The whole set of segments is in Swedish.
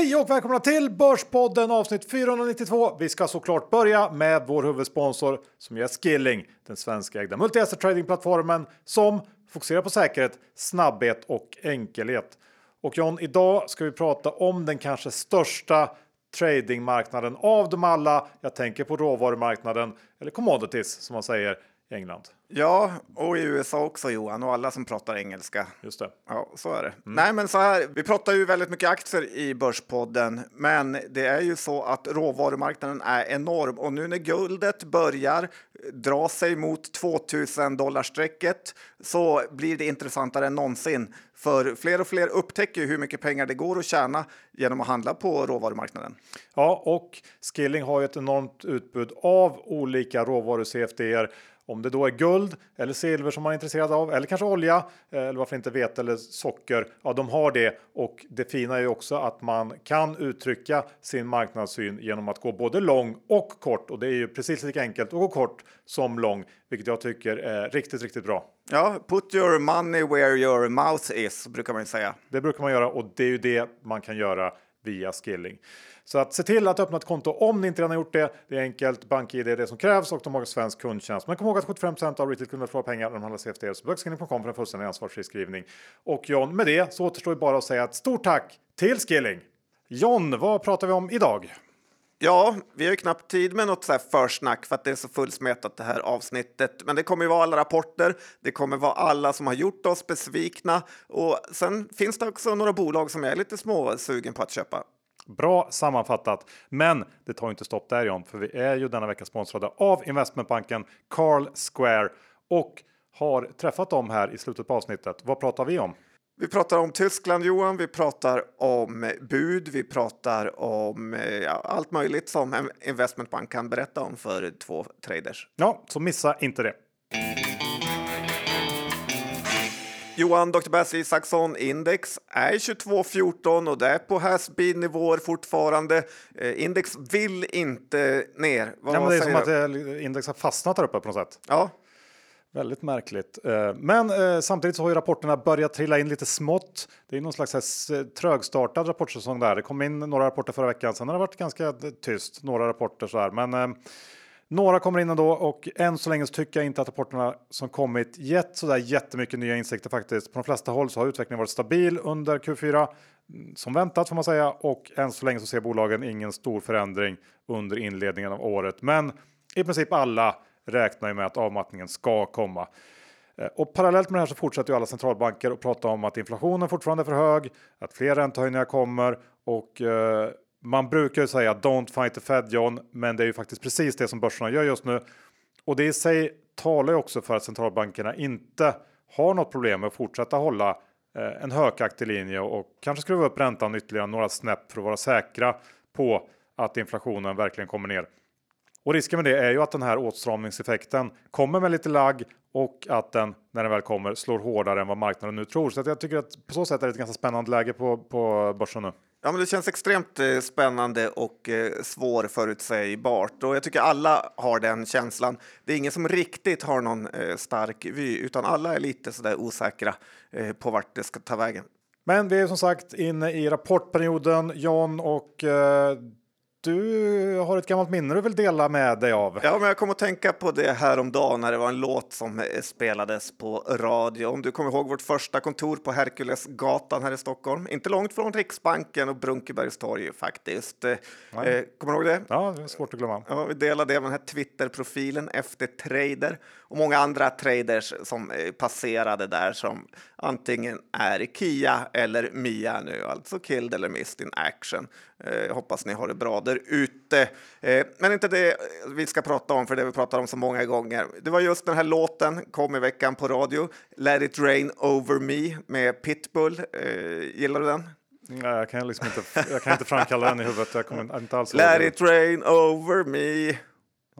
Hej och välkomna till Börspodden avsnitt 492. Vi ska såklart börja med vår huvudsponsor som är Skilling, den svenskägda multi-asset tradingplattformen som fokuserar på säkerhet, snabbhet och enkelhet. Och John, idag ska vi prata om den kanske största tradingmarknaden av dem alla. Jag tänker på råvarumarknaden eller commodities som man säger i England. Ja, och i USA också Johan och alla som pratar engelska. Just det. Ja, så är det. Nej, men så här. Vi pratar ju väldigt mycket aktier i Börspodden, men det är ju så att råvarumarknaden är enorm och nu när guldet börjar dra sig mot 2000 dollarstrecket så blir det intressantare än någonsin. För fler och fler upptäcker hur mycket pengar det går att tjäna genom att handla på råvarumarknaden. Ja, och Skilling har ju ett enormt utbud av olika råvaror CFDer om det då är guld eller silver som man är intresserad av eller kanske olja eh, eller varför inte vete eller socker. Ja, de har det och det fina är ju också att man kan uttrycka sin marknadssyn genom att gå både lång och kort och det är ju precis lika enkelt att gå kort som lång, vilket jag tycker är riktigt, riktigt bra. Ja, put your money where your mouth is brukar man säga. Det brukar man göra och det är ju det man kan göra via Skilling. Så att se till att öppna ett konto om ni inte redan har gjort det. Det är enkelt. BankID är det som krävs och de har svensk kundtjänst. Men kom ihåg att 75 av retailkunder får pengar när de handlar CFD. Så böckskilling.com för en fullständig ansvarsfri skrivning. Och John, med det så återstår bara att säga ett stort tack till Skilling. John, vad pratar vi om idag? Ja, vi har ju knappt tid med något så här försnack för att det är så fullsmetat det här avsnittet. Men det kommer ju vara alla rapporter. Det kommer vara alla som har gjort oss besvikna och sen finns det också några bolag som jag är lite småsugen på att köpa. Bra sammanfattat, men det tar inte stopp där John, för vi är ju denna vecka sponsrade av investmentbanken Carl Square och har träffat dem här i slutet på avsnittet. Vad pratar vi om? Vi pratar om Tyskland Johan, vi pratar om bud, vi pratar om ja, allt möjligt som en investmentbank kan berätta om för två traders. Ja, så missa inte det. Johan, Dr. Bass Isaksson index är 2214 och det är på has nivåer fortfarande. Eh, index vill inte ner. Vad ja, men det är som att index har fastnat där uppe på något sätt. Ja. Väldigt märkligt. Eh, men eh, samtidigt så har ju rapporterna börjat trilla in lite smått. Det är någon slags trögstartad rapportsäsong där. Det kom in några rapporter förra veckan. Sen har det varit ganska tyst. Några rapporter så här. Men några kommer in ändå och än så länge så tycker jag inte att rapporterna som kommit gett så där jättemycket nya insikter faktiskt. På de flesta håll så har utvecklingen varit stabil under Q4 mm, som väntat får man säga och än så länge så ser bolagen ingen stor förändring under inledningen av året. Men i princip alla räknar ju med att avmattningen ska komma. Eh, och parallellt med det här så fortsätter ju alla centralbanker att prata om att inflationen fortfarande är för hög, att fler räntehöjningar kommer och eh, man brukar ju säga don't fight the Fed John, men det är ju faktiskt precis det som börserna gör just nu. Och det i sig talar ju också för att centralbankerna inte har något problem med att fortsätta hålla eh, en högaktig linje och kanske skruva upp räntan ytterligare några snäpp för att vara säkra på att inflationen verkligen kommer ner. Och risken med det är ju att den här åtstramningseffekten kommer med lite lagg och att den när den väl kommer slår hårdare än vad marknaden nu tror. Så jag tycker att på så sätt är det ett ganska spännande läge på, på börsen nu. Ja, men det känns extremt eh, spännande och eh, svårförutsägbart och jag tycker alla har den känslan. Det är ingen som riktigt har någon eh, stark vy utan alla är lite sådär osäkra eh, på vart det ska ta vägen. Men vi är som sagt inne i rapportperioden John och eh, du har ett gammalt minne du vill dela med dig av. Ja, men jag kommer att tänka på det här om dagen när det var en låt som eh, spelades på radio. Om du kommer ihåg vårt första kontor på Herkulesgatan här i Stockholm. Inte långt från Riksbanken och Brunkebergstorg faktiskt. Eh, eh kommer du ihåg det? Ja, det är svårt att glömma. Ja, vi delade även den här Twitter-profilen efter trader och många andra traders som eh, passerade där som antingen är Kia eller Mia nu, alltså killed eller missed in action. Eh, hoppas ni har det bra där ute. Eh, men inte det vi ska prata om, för det vi pratar om så många gånger. Det var just den här låten, kom i veckan på radio, Let it rain over me med Pitbull. Eh, gillar du den? Nej, jag kan liksom inte, jag kan inte framkalla den i huvudet. Jag kommer inte alls Let it rain over me.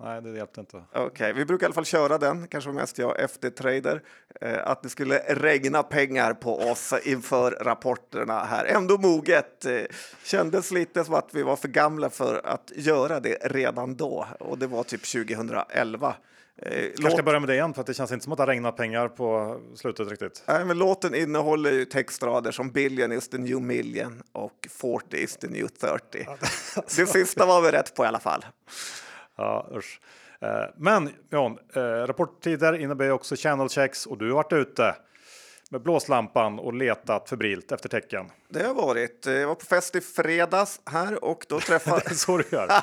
Nej, det hjälpte inte. Okej, okay. vi brukar i alla fall köra den, kanske mest jag efter trader, eh, att det skulle regna pengar på oss inför rapporterna här. Ändå moget. Eh, kändes lite som att vi var för gamla för att göra det redan då och det var typ 2011. Eh, Kanske ska börja med det igen för att det känns inte som att det regnar pengar på slutet riktigt. Nej, men låten innehåller ju textrader som billion is the new million och 40 is the new 30. det sista var vi rätt på i alla fall. Ja, usch. Eh, men John, eh, rapporttider innebär också channel checks och du har varit ute med blåslampan och letat febrilt efter tecken. Det har varit. Jag var på fest i fredags här och då träffade... det är så du gör.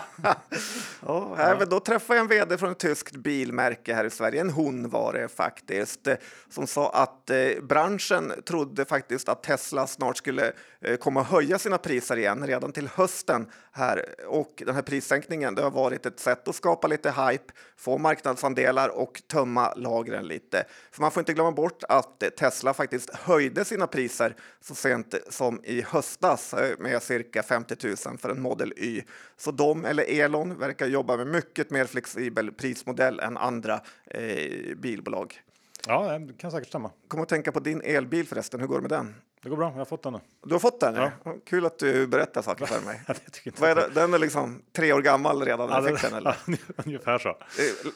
ja, här, ja. Då träffade jag en vd från ett tyskt bilmärke här i Sverige. En hon var det faktiskt. Som sa att eh, branschen trodde faktiskt att Tesla snart skulle eh, komma att höja sina priser igen redan till hösten här. Och den här prissänkningen det har varit ett sätt att skapa lite hype, få marknadsandelar och tömma lagren lite. För man får inte glömma bort att Tesla faktiskt höjde sina priser så sent som i höstas eh, med cirka 50 000 för en Model Y. Så de, eller Elon, verkar jobba med mycket mer flexibel prismodell än andra eh, bilbolag. Ja, det kan säkert stämma. Kom att tänka på din elbil förresten. Hur går det med den? Det går bra. Jag har fått den nu. Du har fått den? Ja. Kul att du berättar saker för mig. Vad är det? Den är liksom tre år gammal redan ja, fick den? Eller? ungefär så.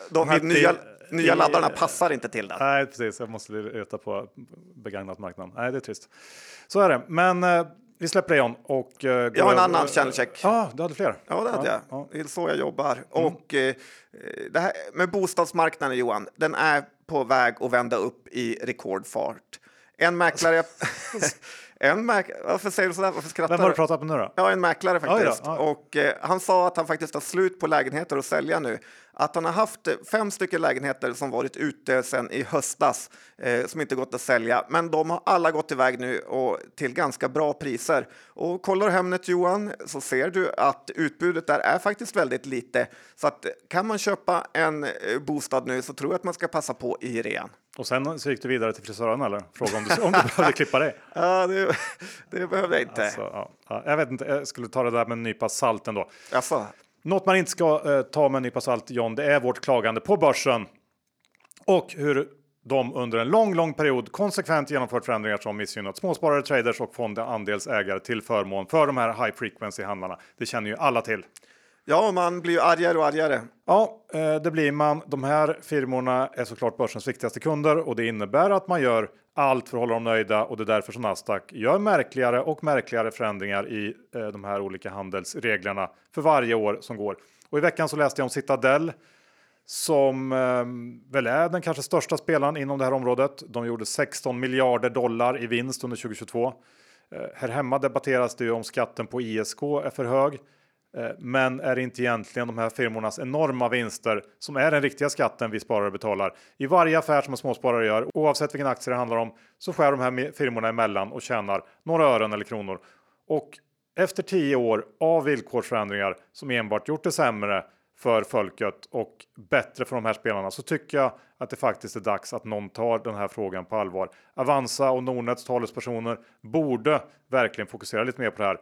De här nya, nya laddarna passar inte till den. Nej, precis. Jag måste leta på begagnat marknaden. Nej, det är trist. Så är det. Men eh, vi släpper John. Och, uh, jag har en annan källcheck. Ja, du hade fler? Ja, det hade ja, jag. Ja. Det är så jag jobbar. Mm. Och uh, det här med bostadsmarknaden, Johan, den är på väg att vända upp i rekordfart. En mäklare... en mäk Varför säger du sådär? Varför skrattar Vem har du pratat med nu då? Ja, en mäklare faktiskt. Ja, ja, Och eh, han sa att han faktiskt har slut på lägenheter att sälja nu att han har haft fem stycken lägenheter som varit ute sedan i höstas eh, som inte gått att sälja. Men de har alla gått iväg nu och till ganska bra priser. Och kollar Hemnet Johan så ser du att utbudet där är faktiskt väldigt lite. Så att kan man köpa en eh, bostad nu så tror jag att man ska passa på i rean. Och sen så gick du vidare till frisören eller? Fråga om du, om du behövde klippa dig? Ja, det, det behövde jag inte. Alltså, ja. Jag vet inte, jag skulle ta det där med en nypa salt ändå. Alltså. Något man inte ska eh, ta med en nypa salt, John, det är vårt klagande på börsen. Och hur de under en lång, lång period konsekvent genomfört förändringar som missgynnat småsparare, traders och fondandelsägare till förmån för de här high frequency handlarna. Det känner ju alla till. Ja, man blir ju argare och argare. Ja, eh, det blir man. De här firmorna är såklart börsens viktigaste kunder och det innebär att man gör allt för att hålla dem nöjda och det är därför som Nasdaq gör märkligare och märkligare förändringar i eh, de här olika handelsreglerna för varje år som går. Och i veckan så läste jag om Citadel som eh, väl är den kanske största spelaren inom det här området. De gjorde 16 miljarder dollar i vinst under 2022. Eh, här hemma debatteras det ju om skatten på ISK är för hög. Eh, men är det inte egentligen de här firmornas enorma vinster som är den riktiga skatten vi sparare betalar? I varje affär som en småsparare gör, oavsett vilken aktie det handlar om, så skär de här firmorna emellan och tjänar några ören eller kronor. Och efter tio år av villkorsförändringar som enbart gjort det sämre för folket och bättre för de här spelarna så tycker jag att det faktiskt är dags att någon tar den här frågan på allvar. Avanza och Nordnets talespersoner borde verkligen fokusera lite mer på det här.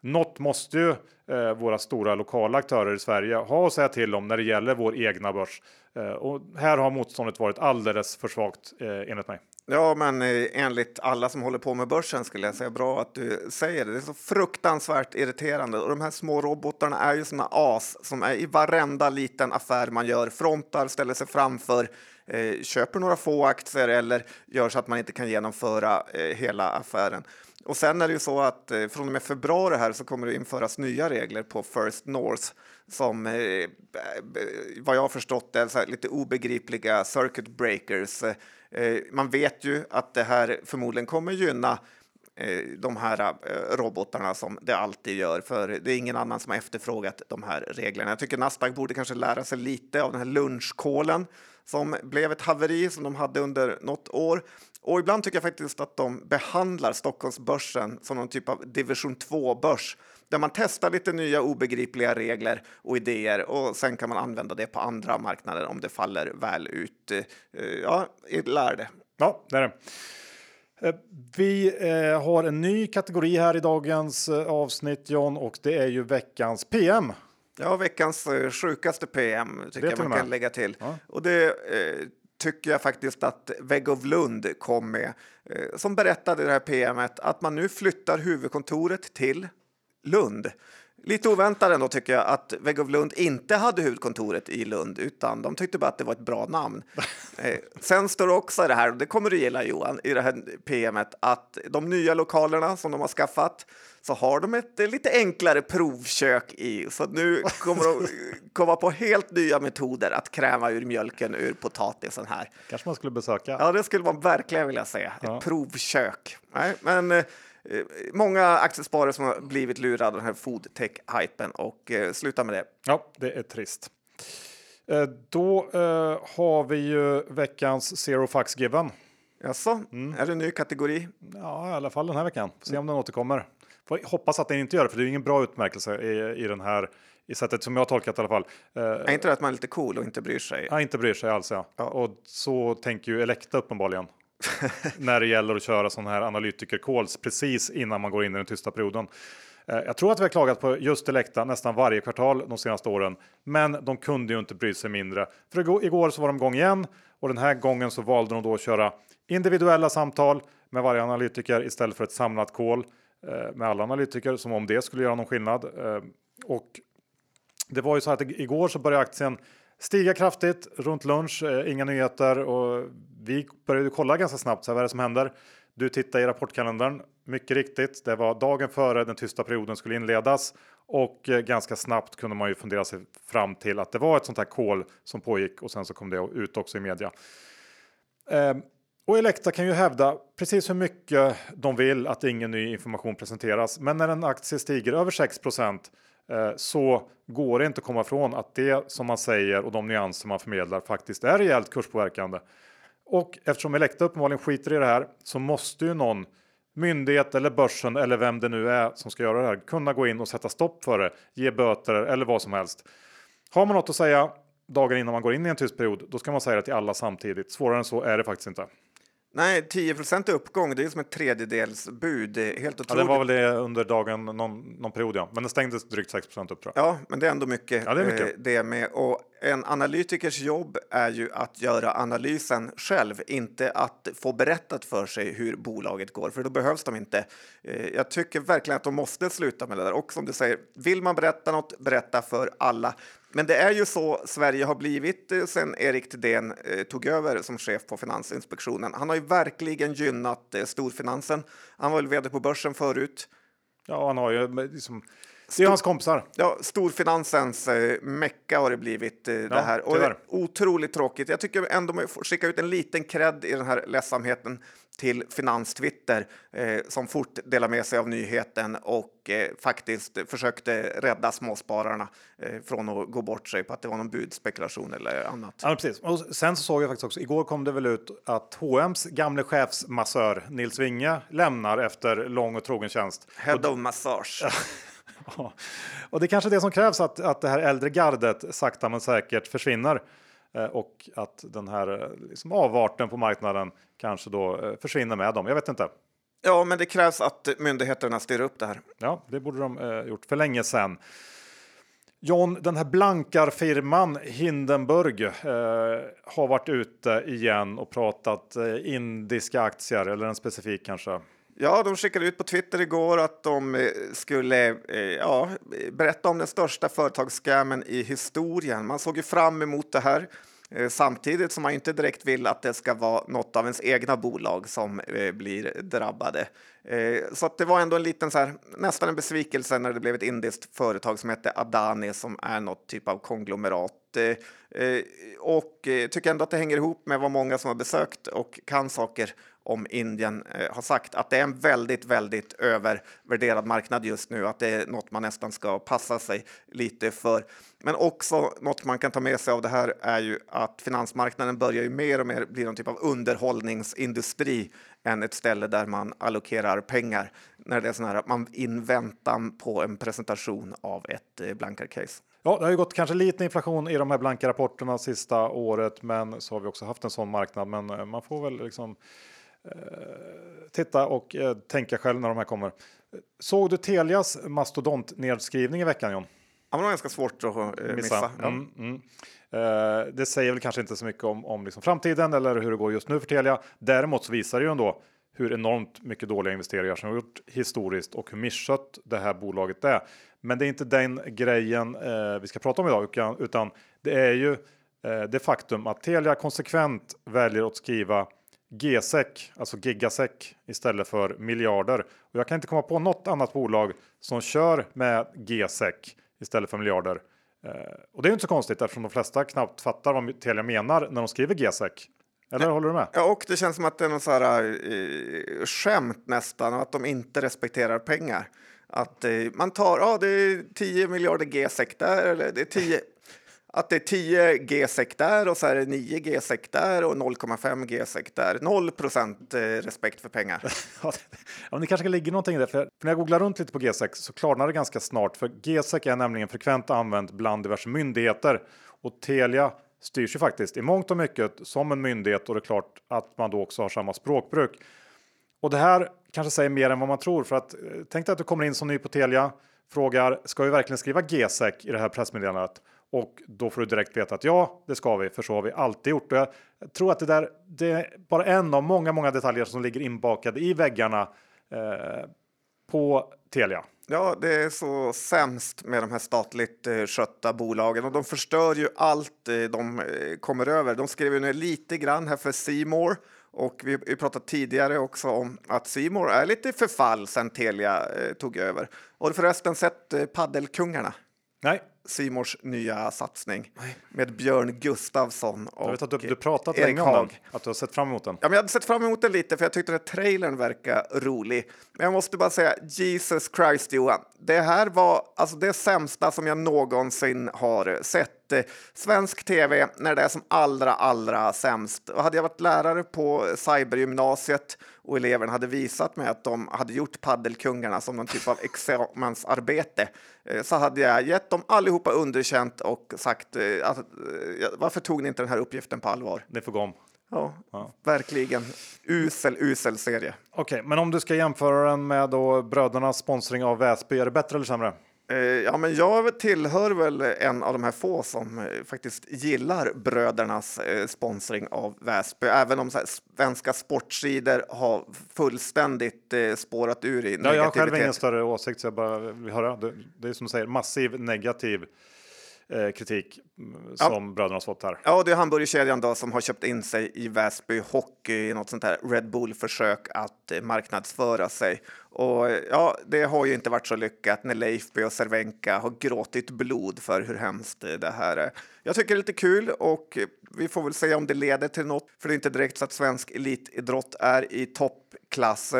Något måste ju eh, våra stora lokala aktörer i Sverige ha att säga till om när det gäller vår egna börs. Eh, och här har motståndet varit alldeles för svagt eh, enligt mig. Ja, men eh, enligt alla som håller på med börsen skulle jag säga bra att du säger det. Det är så fruktansvärt irriterande och de här små robotarna är ju såna as som är i varenda liten affär man gör. Frontar, ställer sig framför, eh, köper några få aktier eller gör så att man inte kan genomföra eh, hela affären. Och sen är det ju så att eh, från och med februari här så kommer det införas nya regler på First North som eh, eh vad jag har förstått är lite obegripliga circuit breakers. Eh, man vet ju att det här förmodligen kommer gynna eh, de här eh, robotarna som det alltid gör, för det är ingen annan som har efterfrågat de här reglerna. Jag tycker Nasdaq borde kanske lära sig lite av den här lunchkålen som blev ett haveri som de hade under något år. Och ibland tycker jag faktiskt att de behandlar Stockholmsbörsen som någon typ av division 2-börs där man testar lite nya obegripliga regler och idéer och sen kan man använda det på andra marknader om det faller väl ut. Eh, ja, lär det. Ja, det är det. Eh, vi eh, har en ny kategori här i dagens avsnitt John och det är ju veckans PM. Ja, veckans sjukaste PM tycker Det jag man kan lägga till. Ja. Och det eh, tycker jag faktiskt att Vägg of Lund kom med, eh, som berättade i det här PMet att man nu flyttar huvudkontoret till Lund. Lite oväntat ändå tycker jag att Vägg of Lund inte hade huvudkontoret i Lund utan de tyckte bara att det var ett bra namn. Eh, sen står det också det här, och det kommer du gilla Johan, i det här PMet att de nya lokalerna som de har skaffat så har de ett eh, lite enklare provkök i så nu kommer de komma på helt nya metoder att kräma ur mjölken ur potatisen här. Kanske man skulle besöka. Ja, det skulle man verkligen vilja se. Ja. Ett provkök. Nej, men eh, många aktiesparare som har blivit lurade av den här foodtech-hypen och eh, sluta med det. Ja, det är trist. Eh, Då eh, har vi ju veckans Zero Fucks Given. Jaså, Mm. är det en ny kategori? Ja, i alla fall den här veckan. Se om den återkommer. Får hoppas att den inte gör det, för det är ingen bra utmärkelse i, i den här i sättet som jag har tolkat i alla fall. Eh, Är inte det att man är lite cool och inte bryr sig? Ja, inte bryr sig alls ja. Och så tänker ju Elekta uppenbarligen. när det gäller att köra sån här analytiker calls precis innan man går in i den tysta perioden. Eh, jag tror att vi har klagat på just Elekta nästan varje kvartal de senaste åren, men de kunde ju inte bry sig mindre. För igår- så var de igång igen och den här gången så valde de då att köra individuella samtal med varje analytiker istället för ett samlat call eh, med alla analytiker som om det skulle göra någon skillnad. Eh, och det var ju så att igår så började aktien stiga kraftigt runt lunch, eh, inga nyheter och vi började kolla ganska snabbt så här, vad är det som händer. Du tittar i rapportkalendern, mycket riktigt. Det var dagen före den tysta perioden skulle inledas och eh, ganska snabbt kunde man ju fundera sig fram till att det var ett sånt här call som pågick och sen så kom det ut också i media. Eh, och Elekta kan ju hävda precis hur mycket de vill att ingen ny information presenteras. Men när en aktie stiger över 6 eh, Eh, så går det inte att komma ifrån att det som man säger och de nyanser man förmedlar faktiskt är rejält kurspåverkande. Och eftersom Elekta uppenbarligen skiter i det här så måste ju någon myndighet eller börsen eller vem det nu är som ska göra det här kunna gå in och sätta stopp för det, ge böter eller vad som helst. Har man något att säga dagen innan man går in i en tyst period, då ska man säga det till alla samtidigt. Svårare än så är det faktiskt inte. Nej, 10% uppgång, det är som ett tredjedelsbud. Det är helt Ja, otroligt. det var väl det under dagen någon, någon period, ja. Men det stängdes drygt 6% upp tror jag. Ja, men det är ändå mycket, Ja, det är mycket. eh, det med. Och en analytikers jobb är ju att göra analysen själv, inte att få berättat för sig hur bolaget går, för då behövs de inte. Eh, Jag tycker verkligen att de måste sluta med det där. Och som du säger, vill man berätta något, berätta för alla. Men det är ju så Sverige har blivit eh, sen Erik Thedéen eh, tog över som chef på Finansinspektionen. Han har ju verkligen gynnat eh, storfinansen. Han var väl vd på börsen förut. Ja, han har ju liksom, det är hans kompisar. Ja, storfinansens eh, mecka har det blivit eh, det här. Och tyvärr. otroligt tråkigt. Jag tycker ändå man får skicka ut en liten cred i den här ledsamheten till Finanstwitter eh, som fort delar med sig av nyheten och eh, faktiskt försökte rädda småspararna eh, från att gå bort sig på att det var någon budspekulation eller annat. Ja, precis. Och sen så såg jag faktiskt också, igår kom det väl ut att H&M's gamle chefsmassör Nils Winge lämnar efter lång och trogen tjänst. Head of massage. Ja. Och det är kanske det som krävs att, att det här äldre gardet sakta men säkert försvinner. Eh, och att den här eh, liksom avarten på marknaden kanske då eh, försvinner med dem. Jag vet inte. Ja, men det krävs att myndigheterna styr upp det här. Ja, det borde de eh, gjort för länge sedan. John, den här blankarfirman Hindenburg eh, har varit ute igen och pratat eh, indiska aktier eller en specifik kanske. Ja, de skickade ut på Twitter igår att de eh, skulle eh, ja, berätta om den största företagsscammen i historien. Man såg ju fram emot det här eh, samtidigt som man inte direkt vill att det ska vara något av ens egna bolag som eh, blir drabbade. Eh, Så att det var ändå en liten så här, nästan en besvikelse när det blev ett indiskt företag som hette Adani som är något typ av konglomerat. Eh, eh Och eh, tycker ändå att det hänger ihop med vad många som har besökt och kan saker om Indien eh, har sagt att det är en väldigt, väldigt övervärderad marknad just nu, att det är något man nästan ska passa sig lite för. Men också något man kan ta med sig av det här är ju att finansmarknaden börjar ju mer och mer bli någon typ av underhållningsindustri än ett ställe där man allokerar pengar när det är så här att man inväntan på en presentation av ett eh, blankarcase. Ja, det har ju gått kanske lite inflation i de här blanka rapporterna sista året, men så har vi också haft en sån marknad. Men eh, man får väl liksom titta och eh, tänka själv när de här kommer. Såg du Telias mastodontnedskrivning i veckan John? Ja, men det var ganska svårt att eh, missa. Ja. Mm, mm. Eh, det säger väl kanske inte så mycket om, om liksom framtiden eller hur det går just nu för Telia. Däremot så visar det ju ändå hur enormt mycket dåliga investeringar som har gjort historiskt och hur misskött det här bolaget är. Men det är inte den grejen eh, vi ska prata om idag, utan det är ju eh, det faktum att Telia konsekvent väljer att skriva GSEC, alltså gigasec istället för miljarder. Och jag kan inte komma på något annat bolag som kör med GSEC istället för miljarder. Eh, och det är inte så konstigt eftersom de flesta knappt fattar vad Telia menar när de skriver GSEC. Eller ja, håller du med? Ja, och det känns som att det är något så här eh, skämt nästan och att de inte respekterar pengar. Att eh, man tar, ja, det är 10 miljarder GSEC där eller det är 10 att det är 10 GSEC där och så är det 9 GSEC där och 0,5 GSEC där. 0 procent eh, respekt för pengar. ja, det kanske ligger någonting i det. För när jag googlar runt lite på GSEC så klarnar det ganska snart. För GSEC är nämligen frekvent använt bland diverse myndigheter och Telia styrs ju faktiskt i mångt och mycket som en myndighet och det är klart att man då också har samma språkbruk. Och det här kanske säger mer än vad man tror för att eh, tänk dig att du kommer in som ny på Telia, frågar ska vi verkligen skriva GSEC i det här pressmeddelandet? Och då får du direkt veta att ja, det ska vi, för så har vi alltid gjort. Och jag tror att det där det är bara en av många, många detaljer som ligger inbakade i väggarna eh, på Telia. Ja, det är så sämst med de här statligt eh, skötta bolagen och de förstör ju allt eh, de eh, kommer över. De skrev ju ner lite grann här för Seymour och vi, vi pratat tidigare också om att Seymour är lite förfall sedan Telia eh, tog över. Har du förresten sett eh, Paddelkungarna? Nej, Simors nya satsning med Björn Gustafsson och Jag vet att du, du pratat länge om den, att du har sett fram emot den. Ja, men jag hade sett fram emot den lite för jag tyckte att trailern verkar rolig. Men jag måste bara säga Jesus Christ Johan, det här var alltså det sämsta som jag någonsin har sett svensk tv när det är som allra, allra sämst. Och hade jag varit lärare på cybergymnasiet och eleverna hade visat mig att de hade gjort paddelkungarna som någon typ av examensarbete eh, så hade jag gett dem allihopa underkänt och sagt eh, att, eh, varför tog ni inte den här uppgiften på allvar? Ni får gå om. Ja, ja, verkligen. Usel, usel serie. Okej, okay, men om du ska jämföra den med då brödernas sponsring av Väsby, är det bättre eller sämre? Eh, ja, men jag tillhör väl en av de här få som eh, faktiskt gillar brödernas eh, sponsring av Väsby, även om svenska sportsidor har fullständigt spårat ur i ja, Jag har själv ingen större åsikt, så jag bara vill höra. Det, det är som du säger, massiv negativ eh, kritik mm, som ja. bröderna har fått här. Ja, det är hamburgerkedjan då som har köpt in sig i Väsby Hockey i något sånt här Red Bull-försök att eh, marknadsföra sig. Och ja, det har ju inte varit så lyckat när Leifby och Cervenka har gråtit blod för hur hemskt det här är. Jag tycker det är lite kul och vi får väl se om det leder till något, för det är inte direkt så att svensk elitidrott är i toppklass.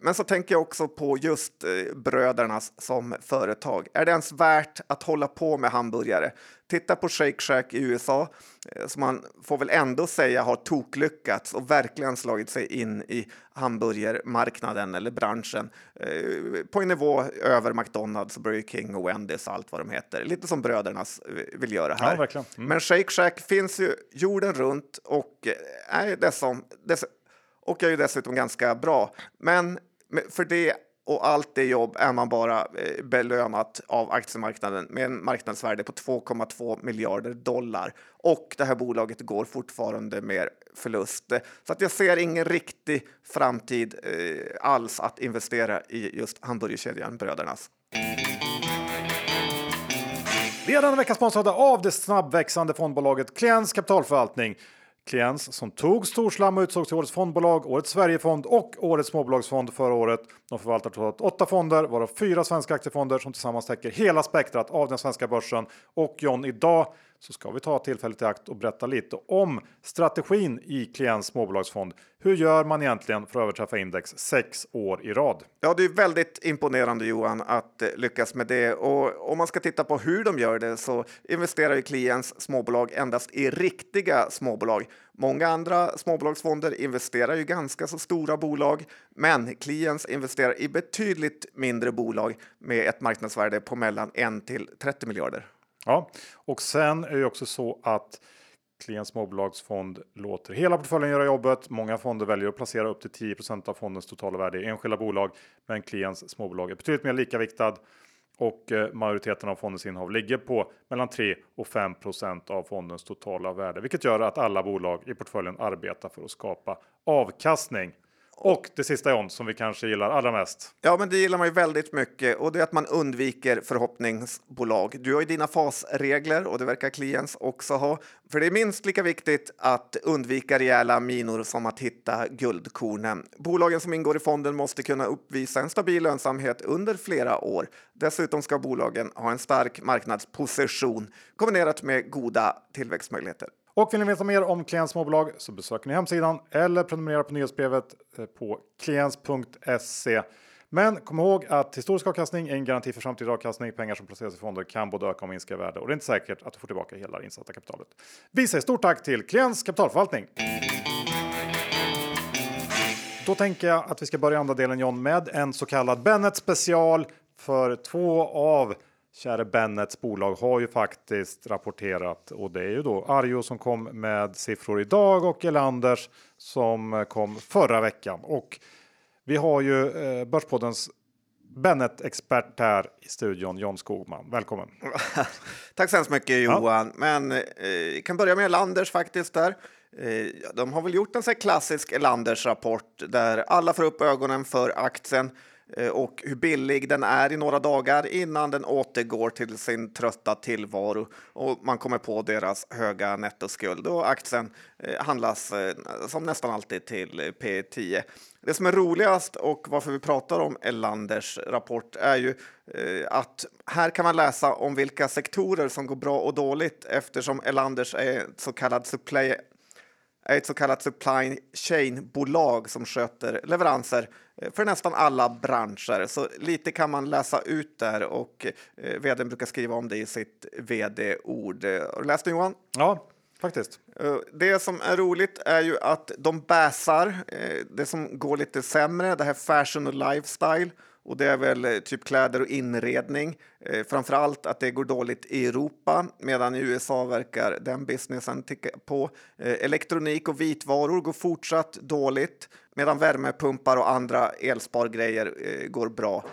Men så tänker jag också på just eh, brödernas som företag. Är det ens värt att hålla på med hamburgare? Titta på Shake Shack i USA, eh, som man får väl ändå säga har toklyckats och verkligen slagit sig in i hamburgermarknaden eller branschen eh, på en nivå över McDonalds, Burger King och Wendys och allt vad de heter. Lite som brödernas vill göra här. Ja, mm. Men Shake Shack finns ju jorden runt och är dessutom, och jag är ju dessutom ganska bra. Men för det och allt det jobb är man bara eh, belönat av aktiemarknaden med en marknadsvärde på 2,2 miljarder dollar. Och det här bolaget går fortfarande med förlust. Så att jag ser ingen riktig framtid eh, alls att investera i just hamburgerkedjan Brödernas. Vi är denna vecka sponsrade av det snabbväxande fondbolaget Klients kapitalförvaltning. Kliens som tog Storslam och utsågs till Årets fondbolag, Årets Sverigefond och Årets småbolagsfond förra året. De förvaltar totalt åtta fonder, varav fyra svenska aktiefonder som tillsammans täcker hela spektrat av den svenska börsen. Och John, idag så ska vi ta tillfället i akt och berätta lite om strategin i Klients småbolagsfond. Hur gör man egentligen för att överträffa index sex år i rad? Ja, det är väldigt imponerande Johan att eh, lyckas med det. Och om man ska titta på hur de gör det så investerar ju Klients småbolag endast i riktiga småbolag. Många andra småbolagsfonder investerar ju ganska så stora bolag, men Klients investerar i betydligt mindre bolag med ett marknadsvärde på mellan 1 till 30 miljarder. Ja, och sen är det också så att Klients småbolagsfond låter hela portföljen göra jobbet. Många fonder väljer att placera upp till 10% av fondens totala värde i enskilda bolag, men Klients småbolag är betydligt mer likaviktad. och eh, majoriteten av fondens innehav ligger på mellan 3 och 5% av fondens totala värde, vilket gör att alla bolag i portföljen arbetar för att skapa avkastning. Och det sista John, som vi kanske gillar allra mest. Ja, men det gillar man ju väldigt mycket och det är att man undviker förhoppningsbolag. Du har ju dina fasregler och det verkar Kliens också ha. För det är minst lika viktigt att undvika rejäla minor som att hitta guldkornen. Bolagen som ingår i fonden måste kunna uppvisa en stabil lönsamhet under flera år. Dessutom ska bolagen ha en stark marknadsposition kombinerat med goda tillväxtmöjligheter. Och vill ni veta mer om Klients småbolag så besöker ni hemsidan eller prenumerera på nyhetsbrevet eh, på klients.se. Men kom ihåg att historisk avkastning är en garanti för framtida avkastning. Pengar som placeras i fonder kan både öka och minska i värde och det är inte säkert att du får tillbaka hela det insatta kapitalet. Vi säger stort tack till Klients kapitalförvaltning. Då tänker jag att vi ska börja andra delen John med en så kallad Bennet special för två av käre Bennets bolag har ju faktiskt rapporterat och det är ju då Arjo som kom med siffror idag och Elanders som kom förra veckan. Och vi har ju eh, Börspoddens Bennet-expert här i studion, John Skogman. Välkommen! Tack så hemskt mycket Johan! Ja. Men eh, kan börja med Elanders faktiskt där. Eh, de har väl gjort en så klassisk Elanders rapport där alla får upp ögonen för aktien. Eh, och hur billig den är i några dagar innan den återgår till sin trötta tillvaro och man kommer på deras höga nettoskuld och aktien eh, handlas eh, som nästan alltid till P10. Det som är roligast och varför vi pratar om Elanders rapport är ju att här kan man läsa om vilka sektorer som går bra och dåligt eftersom Elanders är så kallad supply är ett så kallat supply chain-bolag som sköter leveranser eh, för nästan alla branscher. Så lite kan man läsa ut där och eh, vdn brukar skriva om det i sitt vd-ord. Eh, har du läst det Johan? Ja, faktiskt. Eh, det som är roligt är ju att de bäsar eh, det som går lite sämre, det här fashion och lifestyle och det är väl eh, typ kläder och inredning. Framför framförallt att det går dåligt i Europa medan i USA verkar den businessen ticka på. Elektronik och vitvaror går fortsatt dåligt medan värmepumpar och andra elspargrejer går bra.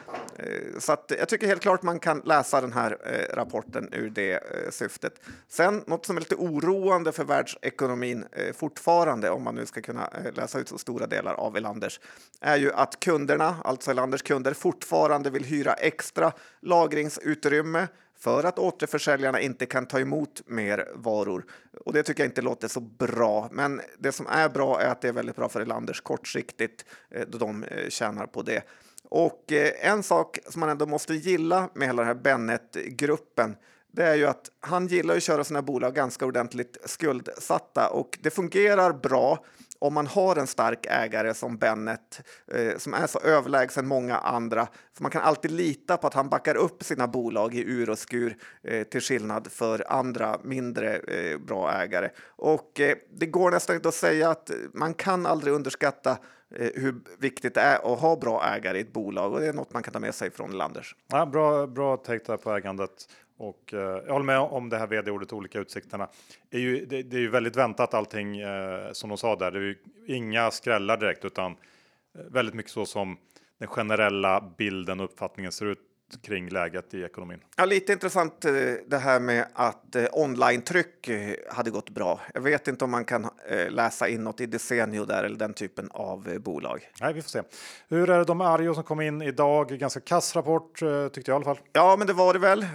Så att jag tycker helt klart man kan läsa den här rapporten ur det syftet. Sen något som är lite oroande för världs eh, fortfarande, om man nu ska kunna eh, läsa ut så stora delar av Elanders, är ju att kunderna, alltså Elanders kunder, fortfarande vill hyra extra lagringsutrymme för att återförsäljarna inte kan ta emot mer varor. Och det tycker jag inte låter så bra. Men det som är bra är att det är väldigt bra för Elanders kortsiktigt eh, då de eh, tjänar på det. Och eh, en sak som man ändå måste gilla med hela den här Bennet-gruppen det är ju att han gillar att köra sina bolag ganska ordentligt skuldsatta och det fungerar bra om man har en stark ägare som Bennet eh, som är så överlägsen många andra. För man kan alltid lita på att han backar upp sina bolag i ur och skur eh, till skillnad för andra mindre eh, bra ägare. Och eh, det går nästan inte att säga att man kan aldrig underskatta eh, hur viktigt det är att ha bra ägare i ett bolag och det är något man kan ta med sig från Landers. Ja, bra, bra take där på ägandet. Och eh, jag håller med om det här vd-ordet olika utsikterna. Det är ju, det, det är ju väldigt väntat allting eh, som de sa där. Det är ju inga skrällar direkt utan eh, väldigt mycket så som den generella bilden och uppfattningen ser ut kring läget i ekonomin. Ja, lite intressant eh, det här med att eh, online-tryck eh, hade gått bra. Jag vet inte om man kan läsa in något i Desenio där eller den typen av bolag. Nej, vi får se. Hur är det de Arjo som kom in idag? Ganska kass rapport tyckte jag i alla fall. Ja, men det var det väl.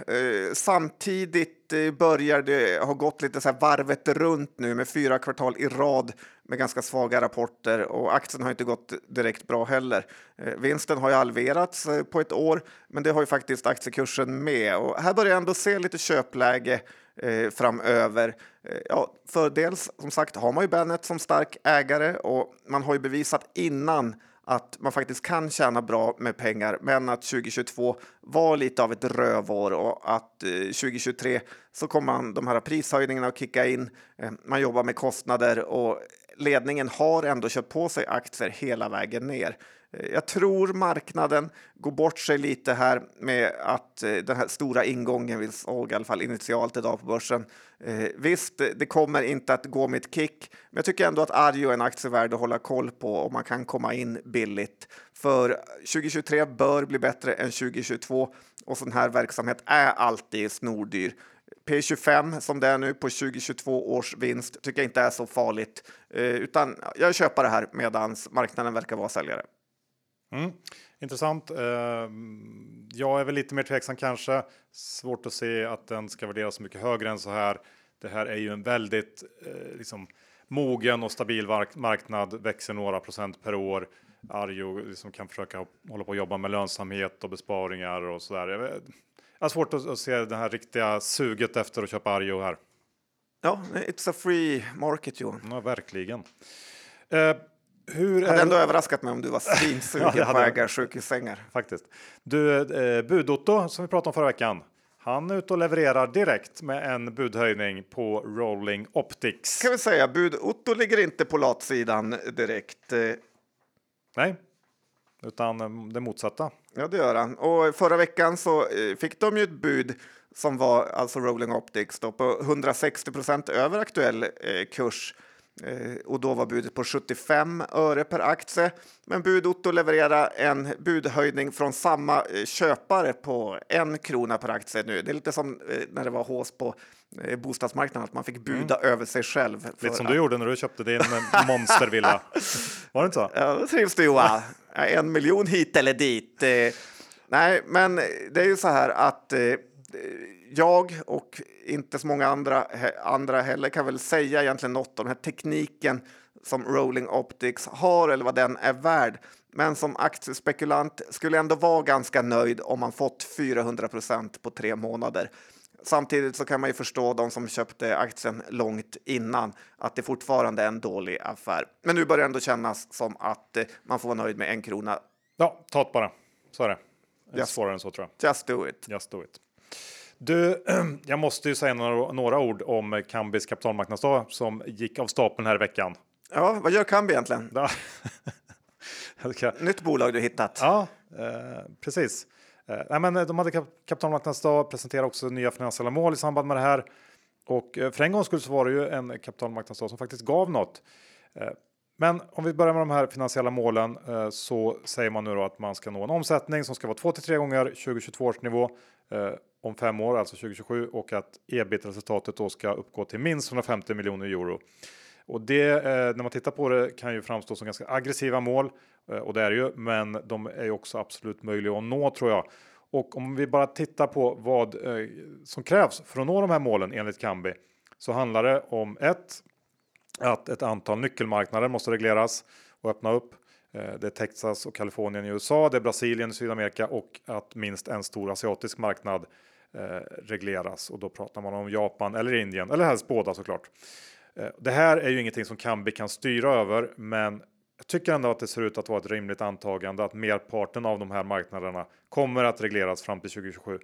Samtidigt börjar det ha gått lite så här varvet runt nu med fyra kvartal i rad med ganska svaga rapporter och aktien har inte gått direkt bra heller. Eh, vinsten har ju halverats eh, på ett år, men det har ju faktiskt aktiekursen med och här börjar jag ändå se lite köpläge eh, framöver. Eh, ja, för dels som sagt har man ju Bennet som stark ägare och man har ju bevisat innan att man faktiskt kan tjäna bra med pengar, men att 2022 var lite av ett rövår och att eh, 2023 så kommer man de här prishöjningarna att kicka in. Eh, man jobbar med kostnader och ledningen har ändå köpt på sig aktier hela vägen ner. Eh, jag tror marknaden går bort sig lite här med att eh, den här stora ingången vi såg i alla fall initialt idag på börsen. Eh, visst, det kommer inte att gå med ett kick, men jag tycker ändå att Arjo är en aktie värd att hålla koll på om man kan komma in billigt. För 2023 bör bli bättre än 2022 och sån här verksamhet är alltid snordyr. P25 som det är nu på 2022 års vinst tycker jag inte är så farligt, utan jag köper det här medan marknaden verkar vara säljare. Mm. Intressant. Eh, jag är väl lite mer tveksam kanske. Svårt att se att den ska värderas så mycket högre än så här. Det här är ju en väldigt eh, liksom, mogen och stabil marknad, växer några procent per år. Arjo liksom kan försöka hålla på och jobba med lönsamhet och besparingar och så där. Jag har svårt att se det här riktiga suget efter att köpa Arjo här. Ja, it's a free market Johan. Ja, verkligen. Eh, hur hade är... ändå överraskat mig om du var svinsugen ja, på äga sjukhussängar. Faktiskt. Du, eh, Budotto som vi pratade om förra veckan. Han är ute och levererar direkt med en budhöjning på Rolling Optics. Kan vi säga, bud Otto ligger inte på latsidan direkt. Eh. Nej, utan eh, det motsatta. Ja, det gör han. Och förra veckan så eh, fick de ju ett bud som var alltså Rolling Optics då, på 160 procent över aktuell kurs. Eh, och då var budet på 75 öre per aktie. Men Budotto levererar en budhöjning från samma eh, köpare på en krona per aktie nu. Det är lite som eh, när det var hås på bostadsmarknaden, att man fick buda mm. över sig själv. Lite som att... du gjorde när du köpte din monstervilla. Var det inte så? Ja, det trivs du Johan. En miljon hit eller dit. Nej, men det är ju så här att jag och inte så många andra, andra heller kan väl säga egentligen något om den här tekniken som Rolling Optics har eller vad den är värd. Men som aktiespekulant skulle jag ändå vara ganska nöjd om man fått 400 procent på tre månader. Samtidigt så kan man ju förstå de som köpte aktien långt innan att det fortfarande är en dålig affär. Men nu börjar det ändå kännas som att eh, man får vara nöjd med en krona. Ja, ta det bara. Så är det. Just, svårare än så tror jag. Just do it. Just do it. Du, jag måste ju säga några, några ord om Kambis kapitalmarknadsdag som gick av stapeln här i veckan. Ja, vad gör Kambi egentligen? ska... Nytt bolag du hittat. Ja, eh, precis. Eh, nej, men de hade kapitalmarknadsdag, presenterade också nya finansiella mål i samband med det här. Och eh, för en gångs skull så var det ju en kapitalmarknadsdag som faktiskt gav något. Eh, men om vi börjar med de här finansiella målen eh, så säger man nu att man ska nå en omsättning som ska vara 2 till 3 gånger 2022 års nivå eh, om fem år, alltså 2027 och att ebit-resultatet då ska uppgå till minst 150 miljoner euro. Och det, eh, när man tittar på det, kan ju framstå som ganska aggressiva mål eh, och det är det ju, men de är ju också absolut möjliga att nå tror jag. Och om vi bara tittar på vad eh, som krävs för att nå de här målen enligt Kambi så handlar det om ett att ett antal nyckelmarknader måste regleras och öppna upp. Eh, det är Texas och Kalifornien i USA, det är Brasilien i Sydamerika och att minst en stor asiatisk marknad eh, Eh, regleras och då pratar man om Japan eller Indien eller helst båda såklart. Eh, det här är ju ingenting som Kambi kan styra över, men jag tycker ändå att det ser ut att vara ett rimligt antagande att merparten av de här marknaderna kommer att regleras fram till 2027.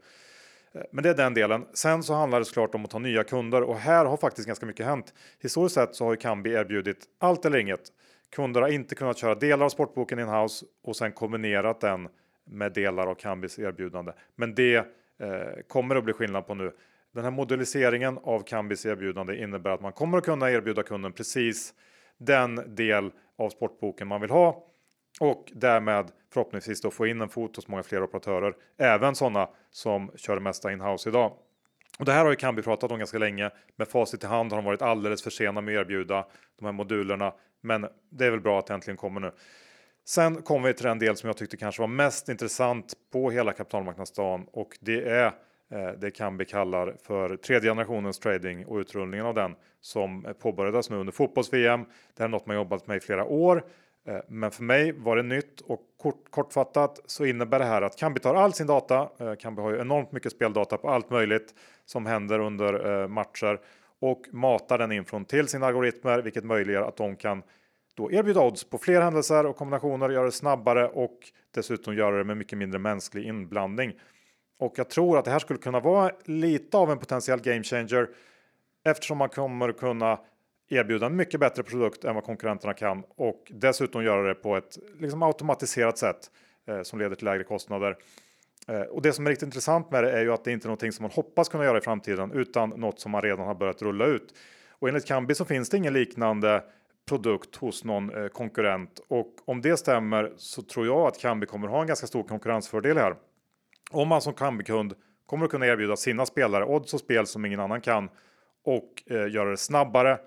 Eh, men det är den delen. Sen så handlar det såklart om att ta nya kunder och här har faktiskt ganska mycket hänt. Historiskt sett så har ju Kambi erbjudit allt eller inget. Kunder har inte kunnat köra delar av sportboken in-house och sen kombinerat den med delar av Kambis erbjudande. Men det Eh, kommer att bli skillnad på nu. Den här moduliseringen av Kambis erbjudande innebär att man kommer att kunna erbjuda kunden precis den del av sportboken man vill ha och därmed förhoppningsvis då få in en fot hos många fler operatörer, även sådana som kör det mesta inhouse idag. Och det här har ju Kambi pratat om ganska länge. Med facit i hand har de varit alldeles för sena med att erbjuda de här modulerna, men det är väl bra att det äntligen kommer nu. Sen kommer vi till den del som jag tyckte kanske var mest intressant på hela kapitalmarknadsdagen och det är eh, det Kambi kallar för tredje generationens trading och utrullningen av den som påbörjades nu under fotbolls-VM. Det här är något man jobbat med i flera år Eh, men för mig var det nytt och kort, kortfattat så innebär det här att Kambi tar all sin data. Eh, Kambi har ju enormt mycket speldata på allt möjligt som händer under eh, matcher och matar den infon till sina algoritmer, vilket möjliggör att de kan då erbjuda odds på fler händelser och kombinationer, göra det snabbare och dessutom göra det med mycket mindre mänsklig inblandning. Och jag tror att det här skulle kunna vara lite av en potentiell game changer eftersom man kommer kunna erbjuda en mycket bättre produkt än vad konkurrenterna kan och dessutom göra det på ett liksom automatiserat sätt eh, som leder till lägre kostnader. Eh, och det som är riktigt intressant med det är ju att det inte är någonting som man hoppas kunna göra i framtiden utan något som man redan har börjat rulla ut. Och enligt Kambi så finns det ingen liknande produkt hos någon eh, konkurrent och om det stämmer så tror jag att Kambi kommer ha en ganska stor konkurrensfördel här. Om man som Kambi-kund kommer att kunna erbjuda sina spelare odds och spel som ingen annan kan och eh, göra det snabbare,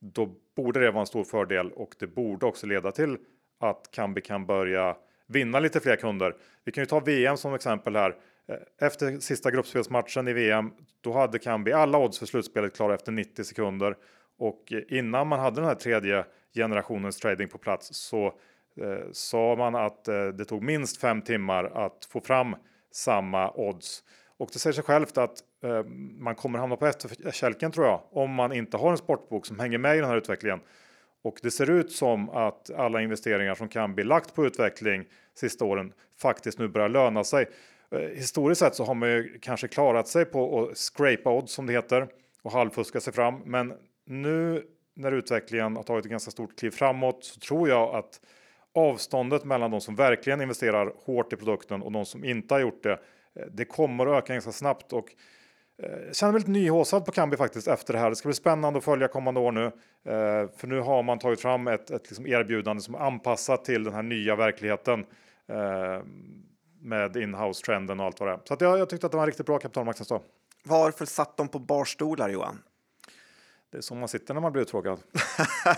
då borde det vara en stor fördel och det borde också leda till att Kambi kan börja vinna lite fler kunder. Vi kan ju ta VM som exempel här. Eh, efter sista gruppspelsmatchen i VM, då hade Kambi alla odds för slutspelet klara efter 90 sekunder och innan man hade den här tredje generationens trading på plats så eh, sa man att eh, det tog minst fem timmar att få fram samma odds. Och det säger sig självt att eh, man kommer hamna på efterkälken tror jag om man inte har en sportbok som hänger med i den här utvecklingen. Och det ser ut som att alla investeringar som kan bli lagt på utveckling sista åren faktiskt nu börjar löna sig. Eh, historiskt sett så har man ju kanske klarat sig på att scrapa odds som det heter och halvfuska sig fram. Men nu när utvecklingen har tagit ett ganska stort kliv framåt så tror jag att avståndet mellan de som verkligen investerar hårt i produkten och de som inte har gjort det, eh, det kommer att öka ganska snabbt och eh, jag känner mig lite nyhåsad på Kambi faktiskt efter det här. Det ska bli spännande att följa kommande år nu. Eh, för nu har man tagit fram ett, ett liksom erbjudande som är anpassat till den här nya verkligheten. Med inhouse trenden och allt vad det är. Så att jag, jag tyckte att det var en riktigt bra kapitalmarknadsdag. Varför satt de på barstolar Johan? Det är så man sitter när man blir uttråkad.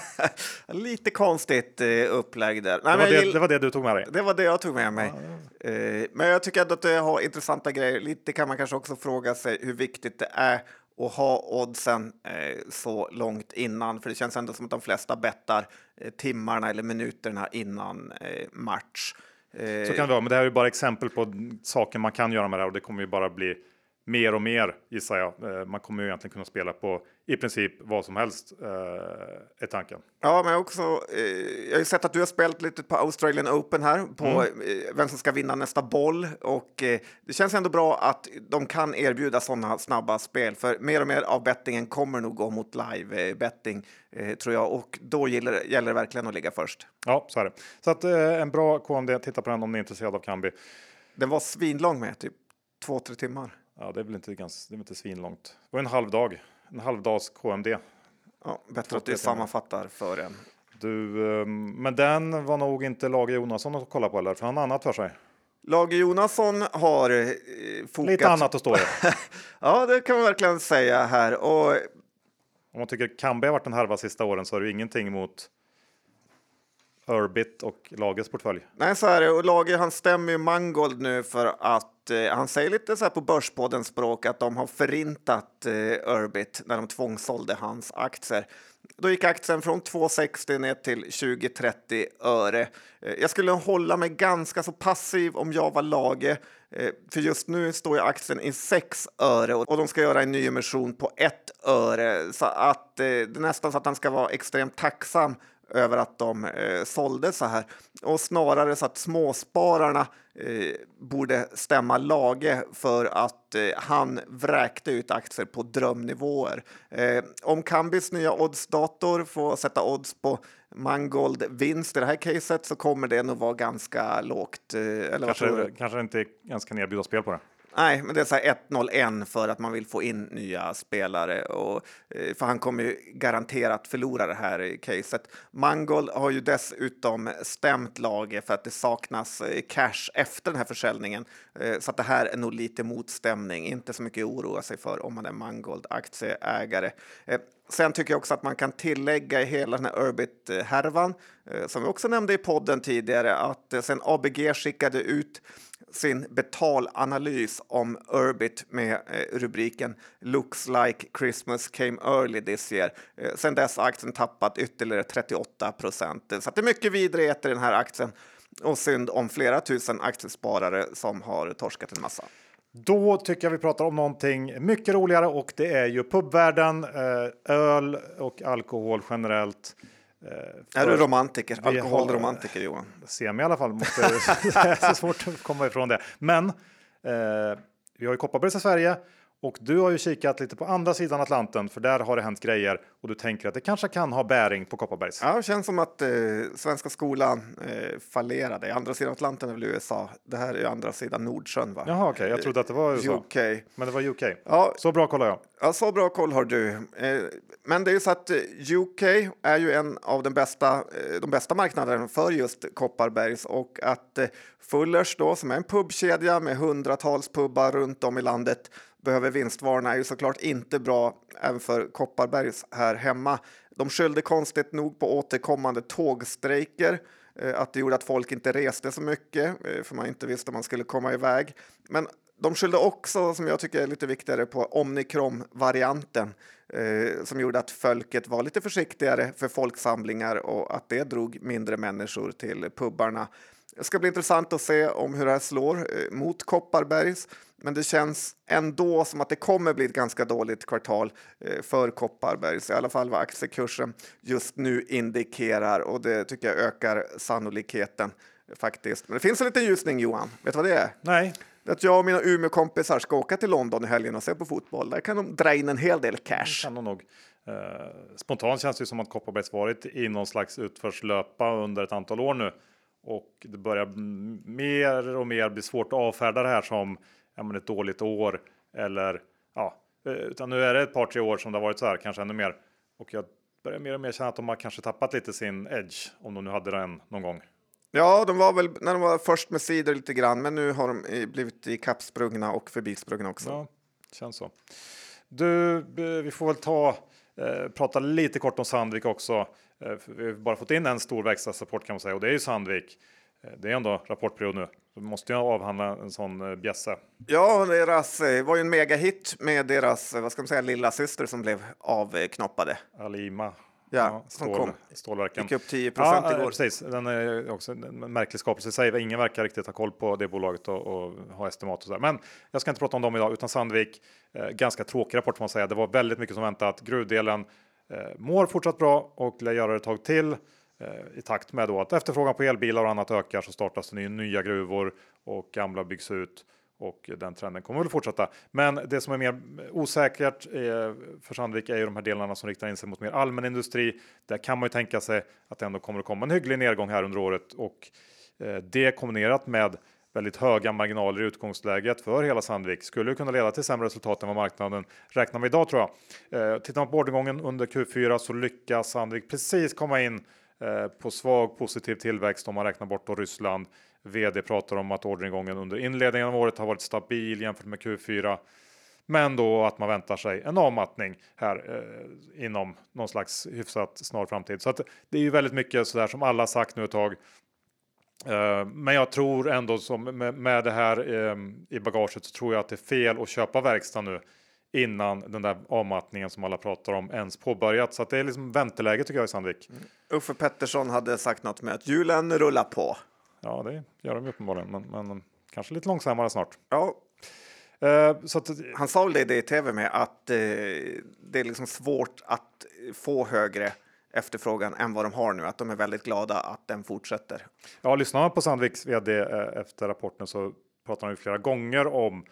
Lite konstigt eh, upplägg där. Nej, det, var det, det, var det, du tog med dig? Det var det jag tog med mig. Ja, eh, men jag tycker att det har intressanta grejer. Lite kan man kanske också fråga sig hur viktigt det är att ha oddsen eh, så långt innan. För det känns ändå som att de flesta bettar eh, timmarna eller minuterna innan match. Så kan det vara, men det här är bara exempel på saker man kan göra med det här och det kommer ju bara bli mer och mer gissar jag. Eh, man kommer ju egentligen kunna spela på i princip vad som helst eh, är tanken. Ja, men också. Eh, jag har ju sett att du har spelat lite på Australian Open här på mm. vem som ska vinna nästa boll och det känns ändå bra att de kan erbjuda sådana snabba spel för mer och mer av bettingen kommer nog gå mot live betting tror jag och då gäller, gäller det verkligen att ligga först. Ja, så är det. Så att en bra KMD. Titta på den om ni är intresserade av Kambi. Den var svinlång med typ två, tre timmar. Ja, det är väl inte, ganska, det är inte svinlångt. Det var en halv dag, en halvdags KMD. Ja, bättre att du sammanfattar för en. Du, ehm, men den var nog inte Lage Jonasson att kolla på eller? För han har annat för sig. Lage Jonasson har eh, fokat... Lite annat att stå i. ja, det kan man verkligen säga här. Och... Om man tycker Kambi har varit en härva sista åren så är det ingenting mot Urbit och Lages portfölj. Nej, så är det. Och Lage han stämmer ju Mangold nu för att eh, han säger lite så här på Börspoddens språk att de har förintat eh, Urbit när de tvångsålde hans aktier. Då gick aktien från 2,60 ner till 20-30 öre. Eh, jag skulle hålla mig ganska så passiv om jag var Lage, eh, för just nu står ju aktien i 6 öre och de ska göra en ny emission på 1 öre. Så att eh, det är nästan så att han ska vara extremt tacksam över att de eh, sålde så här och snarare så att småspararna eh, borde stämma Lage för att eh, han vräkte ut aktier på drömnivåer. Eh, om Kambis nya oddsdator får sätta odds på Mangold vinst i det här caset så kommer det nog vara ganska lågt. Eh, eller kanske, kanske inte ens kan erbjuda spel på det. Nej, men det är så här 1-0-1 för att man vill få in nya spelare och eh, för han kommer ju garanterat förlora det här eh, caset. Mangold har ju dessutom stämt laget för att det saknas eh, cash efter den här försäljningen så att det här är nog lite motstämning, inte så mycket att oroa sig för om man är Mangold aktieägare. Sen tycker jag också att man kan tillägga i hela den här Urbit-härvan, som vi också nämnde i podden tidigare, att sen ABG skickade ut sin betalanalys om Urbit med eh, rubriken “Looks like Christmas came early this year”. Eh, sen dess har aktien tappat ytterligare 38 procent. Så det är mycket vidrigheter i den här aktien och synd om flera tusen aktiesparare som har torskat en massa. Då tycker jag vi pratar om någonting mycket roligare och det är ju pubvärlden, eh, öl och alkohol generellt. Är du romantiker? Alkoholromantiker Johan? Semi i alla fall. Måste, det är så svårt att komma ifrån det. Men eh, vi har ju Kopparbergs i Sverige Och du har ju kikat lite på andra sidan Atlanten, för där har det hänt grejer och du tänker att det kanske kan ha bäring på Kopparbergs. Ja, det känns som att eh, svenska skolan eh, fallerade. Andra sidan Atlanten är väl USA. Det här är andra sidan Nordsjön, va? Jaha, okej, okay. jag trodde att det var USA. UK. Men det var UK. Ja. Så bra kollar jag. Ja, så bra koll har du. Eh, men det är ju så att eh, UK är ju en av den bästa, eh, de bästa marknaderna för just Kopparbergs och att eh, Fullers då, som är en pubkedja med hundratals pubbar runt om i landet, behöver vinstvarna är ju såklart inte bra även för Kopparbergs här hemma. De skyllde konstigt nog på återkommande tågstrejker, eh, att det gjorde att folk inte reste så mycket eh, för man inte visste om man skulle komma iväg. Men de skyllde också, som jag tycker är lite viktigare, på omikron-varianten eh, som gjorde att folket var lite försiktigare för folksamlingar och att det drog mindre människor till pubbarna. Det ska bli intressant att se om hur det här slår eh, mot Kopparbergs. Men det känns ändå som att det kommer bli ett ganska dåligt kvartal eh, för Kopparbergs, i alla fall vad aktiekursen just nu indikerar och det tycker jag ökar sannolikheten faktiskt. Men det finns en liten ljusning Johan, vet du vad det är? Nej. Det är att jag och mina Umeå-kompisar ska åka till London i helgen och se på fotboll. Där kan de dra in en hel del cash. Det kan de nog. Eh, spontant känns det som att Kopparbergs varit i någon slags utförslöpa under ett antal år nu och det börjar mer och mer bli svårt att avfärda det här som ja, ett dåligt år eller ja, eh, utan nu är det ett par tre år som det har varit så här, kanske ännu mer. Och jag börjar mer och mer känna att de har kanske tappat lite sin edge om de nu hade den någon gång. Ja, de var väl när de var först med sidor lite grann, men nu har de blivit i kappsprungna och förbisprungna också. Ja, känns så. Du, vi får väl ta eh, prata lite kort om Sandvik också. Eh, vi har bara fått in en stor verkstadsrapport kan man säga och det är ju Sandvik. Eh, det är ändå rapportperiod nu. Vi måste ju avhandla en sån eh, bjässe. Ja, deras var ju en megahit med deras, vad ska man säga, lilla syster som blev avknoppade. Alima. Ja, ja stål, kom. Stålverken. Gick upp 10 procent ja, igår. Precis, den är också en märklig skapelse i sig. Ingen verkar riktigt ha koll på det bolaget och, och ha estimat och så där. Men jag ska inte prata om dem idag, utan Sandvik. Eh, ganska tråkig rapport får man säga. Det var väldigt mycket som väntat. Gruvdelen Eh, mår fortsatt bra och lär göra det ett tag till eh, i takt med då att efterfrågan på elbilar och annat ökar så startas det nya gruvor och gamla byggs ut och den trenden kommer väl fortsätta. Men det som är mer osäkert eh, för Sandvik är ju de här delarna som riktar in sig mot mer allmän industri. Där kan man ju tänka sig att det ändå kommer att komma en hygglig nedgång här under året och det kombinerat med väldigt höga marginaler i utgångsläget för hela Sandvik skulle kunna leda till sämre resultat än vad marknaden räknar med idag tror jag. Eh, tittar man på ordergången under Q4 så lyckas Sandvik precis komma in eh, på svag positiv tillväxt om man räknar bort då Ryssland. Vd pratar om att orderingången under inledningen av året har varit stabil jämfört med Q4. Men då att man väntar sig en avmattning här eh, inom någon slags hyfsat snar framtid. Så att det är ju väldigt mycket så där som alla sagt nu ett tag. Eh, men jag tror ändå som med, det här ehm, i bagaget så tror jag att det är fel att köpa verkstad nu innan den där avmattningen som alla pratar om ens påbörjat. Så det är liksom vänteläge tycker jag i Sandvik. Mm. Uffe Pettersson hade sagt något med att hjulen rullar på. Ja, det gör de uppenbarligen, men, men kanske lite långsammare snart. Ja. Uh, så att, Han sa väl det i tv med att uh, det är liksom svårt att få högre efterfrågan än vad de har nu. Att de är väldigt glada att den fortsätter. Ja, lyssnar man på Sandviks vd eh, efter rapporten så pratar han ju flera gånger om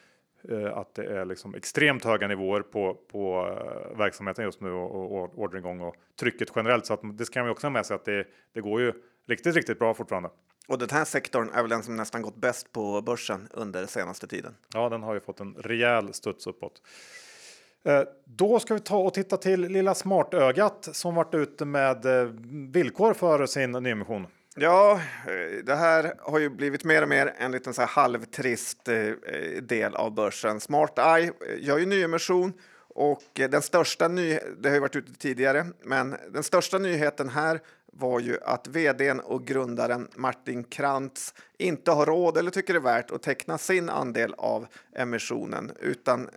eh, att det är liksom extremt höga nivåer på, på eh, verksamheten just nu och, och orderingång och trycket generellt. Så att det ska man ju också ha med sig att det, det går ju riktigt, riktigt bra fortfarande. Och den här sektorn är väl den som nästan gått bäst på börsen under senaste tiden. Ja, den har ju fått en rejäl studs uppåt. Eh, då ska vi ta och titta till lilla smartögat som varit ute med eh, villkor för sin nyemission. Ja, eh, det här har ju blivit mer och mer en liten så här halvtrist del av börsen. Smart Eye gör ju nyemission och den största nyheten, det har ju varit ute tidigare, men den största nyheten här var ju att vdn och grundaren Martin Krantz inte har råd eller tycker det är värt att teckna sin andel av emissionen utan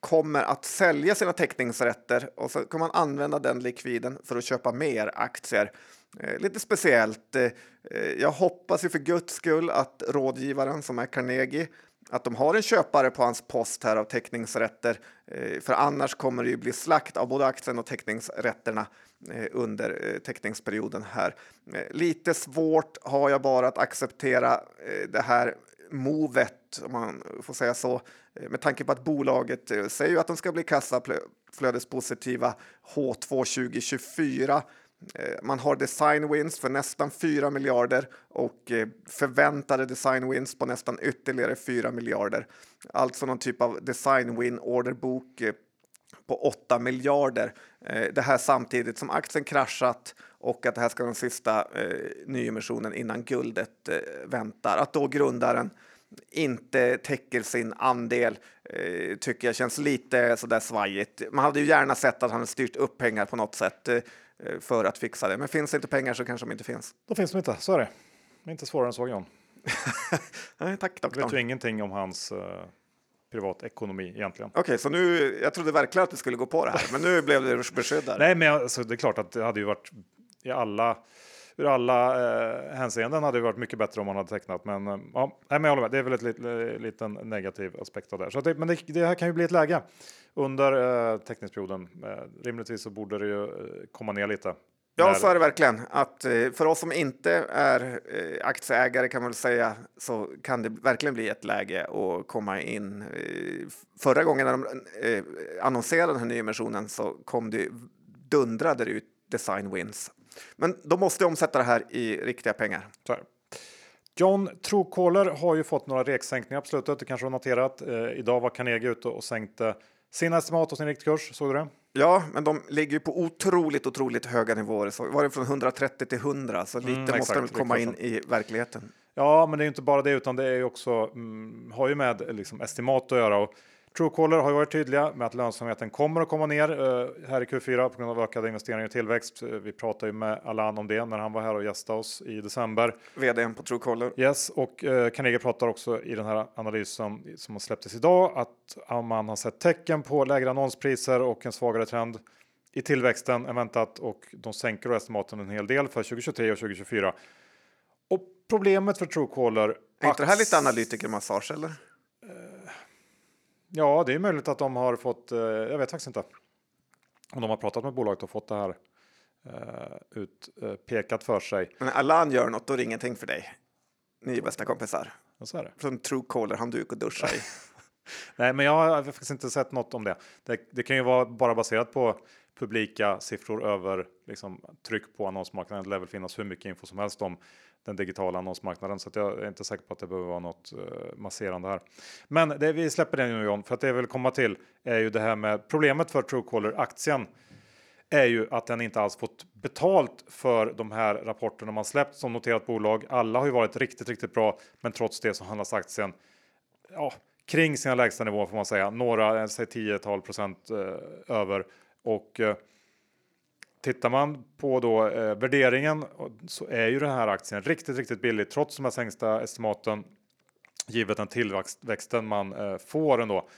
kommer att sälja sina teckningsrätter och så kommer man använda den likviden för att köpa mer aktier. Eh, lite speciellt. Eh, eh, jag hoppas ju för guds skull att rådgivaren som är Carnegie att de har en köpare på hans post här av teckningsrätter. Eh, för annars kommer det ju bli slakt av både aktien och teckningsrätterna eh, under eh, teckningsperioden här. Lite svårt har jag bara att acceptera det här movet, om man får säga så, Eh, med tanke på att bolaget eh, säger att de ska bli kassaflödespositiva H2 2024 eh, man har design wins för nästan 4 miljarder och förväntade design wins på nästan ytterligare 4 miljarder. Alltså någon typ av design win orderbok på 8 miljarder. Det här samtidigt som aktien kraschat och att det här ska vara den sista nyemissionen innan guldet väntar. Att då grundaren inte täcker sin andel tycker jag känns lite sådär svajigt. Man hade ju gärna sett att han styrt upp pengar på något sätt. Eh, för att fixa det. Men finns det inte pengar så kanske de inte finns. Då finns de inte, så är det. det är inte svårare än så John. Nej, tack doktorn. vet ju ingenting om hans uh, privatekonomi egentligen. Okej, okay, så nu, jag trodde verkligen att du skulle gå på det här, men nu blev du beskyddad. Nej, men alltså, det är klart att det hade ju varit i alla ur alla eh, hänseenden hade det varit mycket bättre om man hade tecknat. Men eh, ja, men jag håller med. Det är väl ett lit, liten negativ aspekt av det. Så det, men det, det, här kan ju bli ett läge under eh, teckningsperioden. Eh, rimligtvis så borde det ju eh, komma ner lite. Ja, så är det verkligen. Att, eh, för oss som inte är eh, aktieägare kan man väl säga så kan det verkligen bli ett läge att komma in. Eh, förra gången när de annonserade den här nyemissionen så kom det dundrade ut design wins men de måste omsätta det här i riktiga pengar. John Truecaller har ju fått några reksänkningar på slutet. Det kanske har noterat. Eh, idag var Carnegie ute och sänkte sin estimat och sin riktkurs. Såg du det? Ja, men de ligger ju på otroligt, otroligt höga nivåer. Så var det från 130 till 100, så lite mm, måste de komma in i verkligheten. Ja, men det är inte bara det, utan det är ju också mm, har ju med liksom, estimat att göra. Och Truecaller har varit tydliga med att lönsamheten kommer att komma ner uh, här i Q4 på grund av ökade investeringar och tillväxt. Uh, vi pratade ju med Alan om det när han var här och gästade oss i december. VD på Truecaller. Yes, och uh, Carnegie pratar också i den här analysen som har släpptes idag att man har sett tecken på lägre annonspriser och en svagare trend i tillväxten än väntat och de sänker estimaten en hel del för 2023 och 2024. Och problemet för Truecaller. Är inte det här lite analytikermassage eller? Ja, det är möjligt att de har fått. Eh, jag vet faktiskt inte om de har pratat med bolaget och fått det här uh, utpekat uh, för sig. Men Alan gör något, då är det ingenting för dig. Ni är bästa kompisar. Ja, så är det. Från Truecaller, han duk och duscha i. Nej, men jag har faktiskt inte sett något om det. det. det. kan ju vara bara baserat på publika siffror över liksom, tryck på annonsmarknaden. Det lär väl finnas hur mycket info som helst om den digitala annonsmarknaden. Så jag är inte säker på att det behöver vara något eh, masserande här. Men det, vi släpper det nu John, för att det jag vill komma till är ju det här med problemet för Truecaller-aktien är ju att den inte alls fått betalt för de här rapporterna man släppt som noterat bolag. Alla har ju varit riktigt, riktigt bra, men trots det så handlas aktien ja, kring sina lägsta nivåer får man säga. Några, eh, säg 10-tal procent eh, över och eh, Tittar man på då eh, värderingen så är ju den här aktien riktigt, riktigt billig trots de här sänkta estimaten givet den tillväxten man eh, får ändå.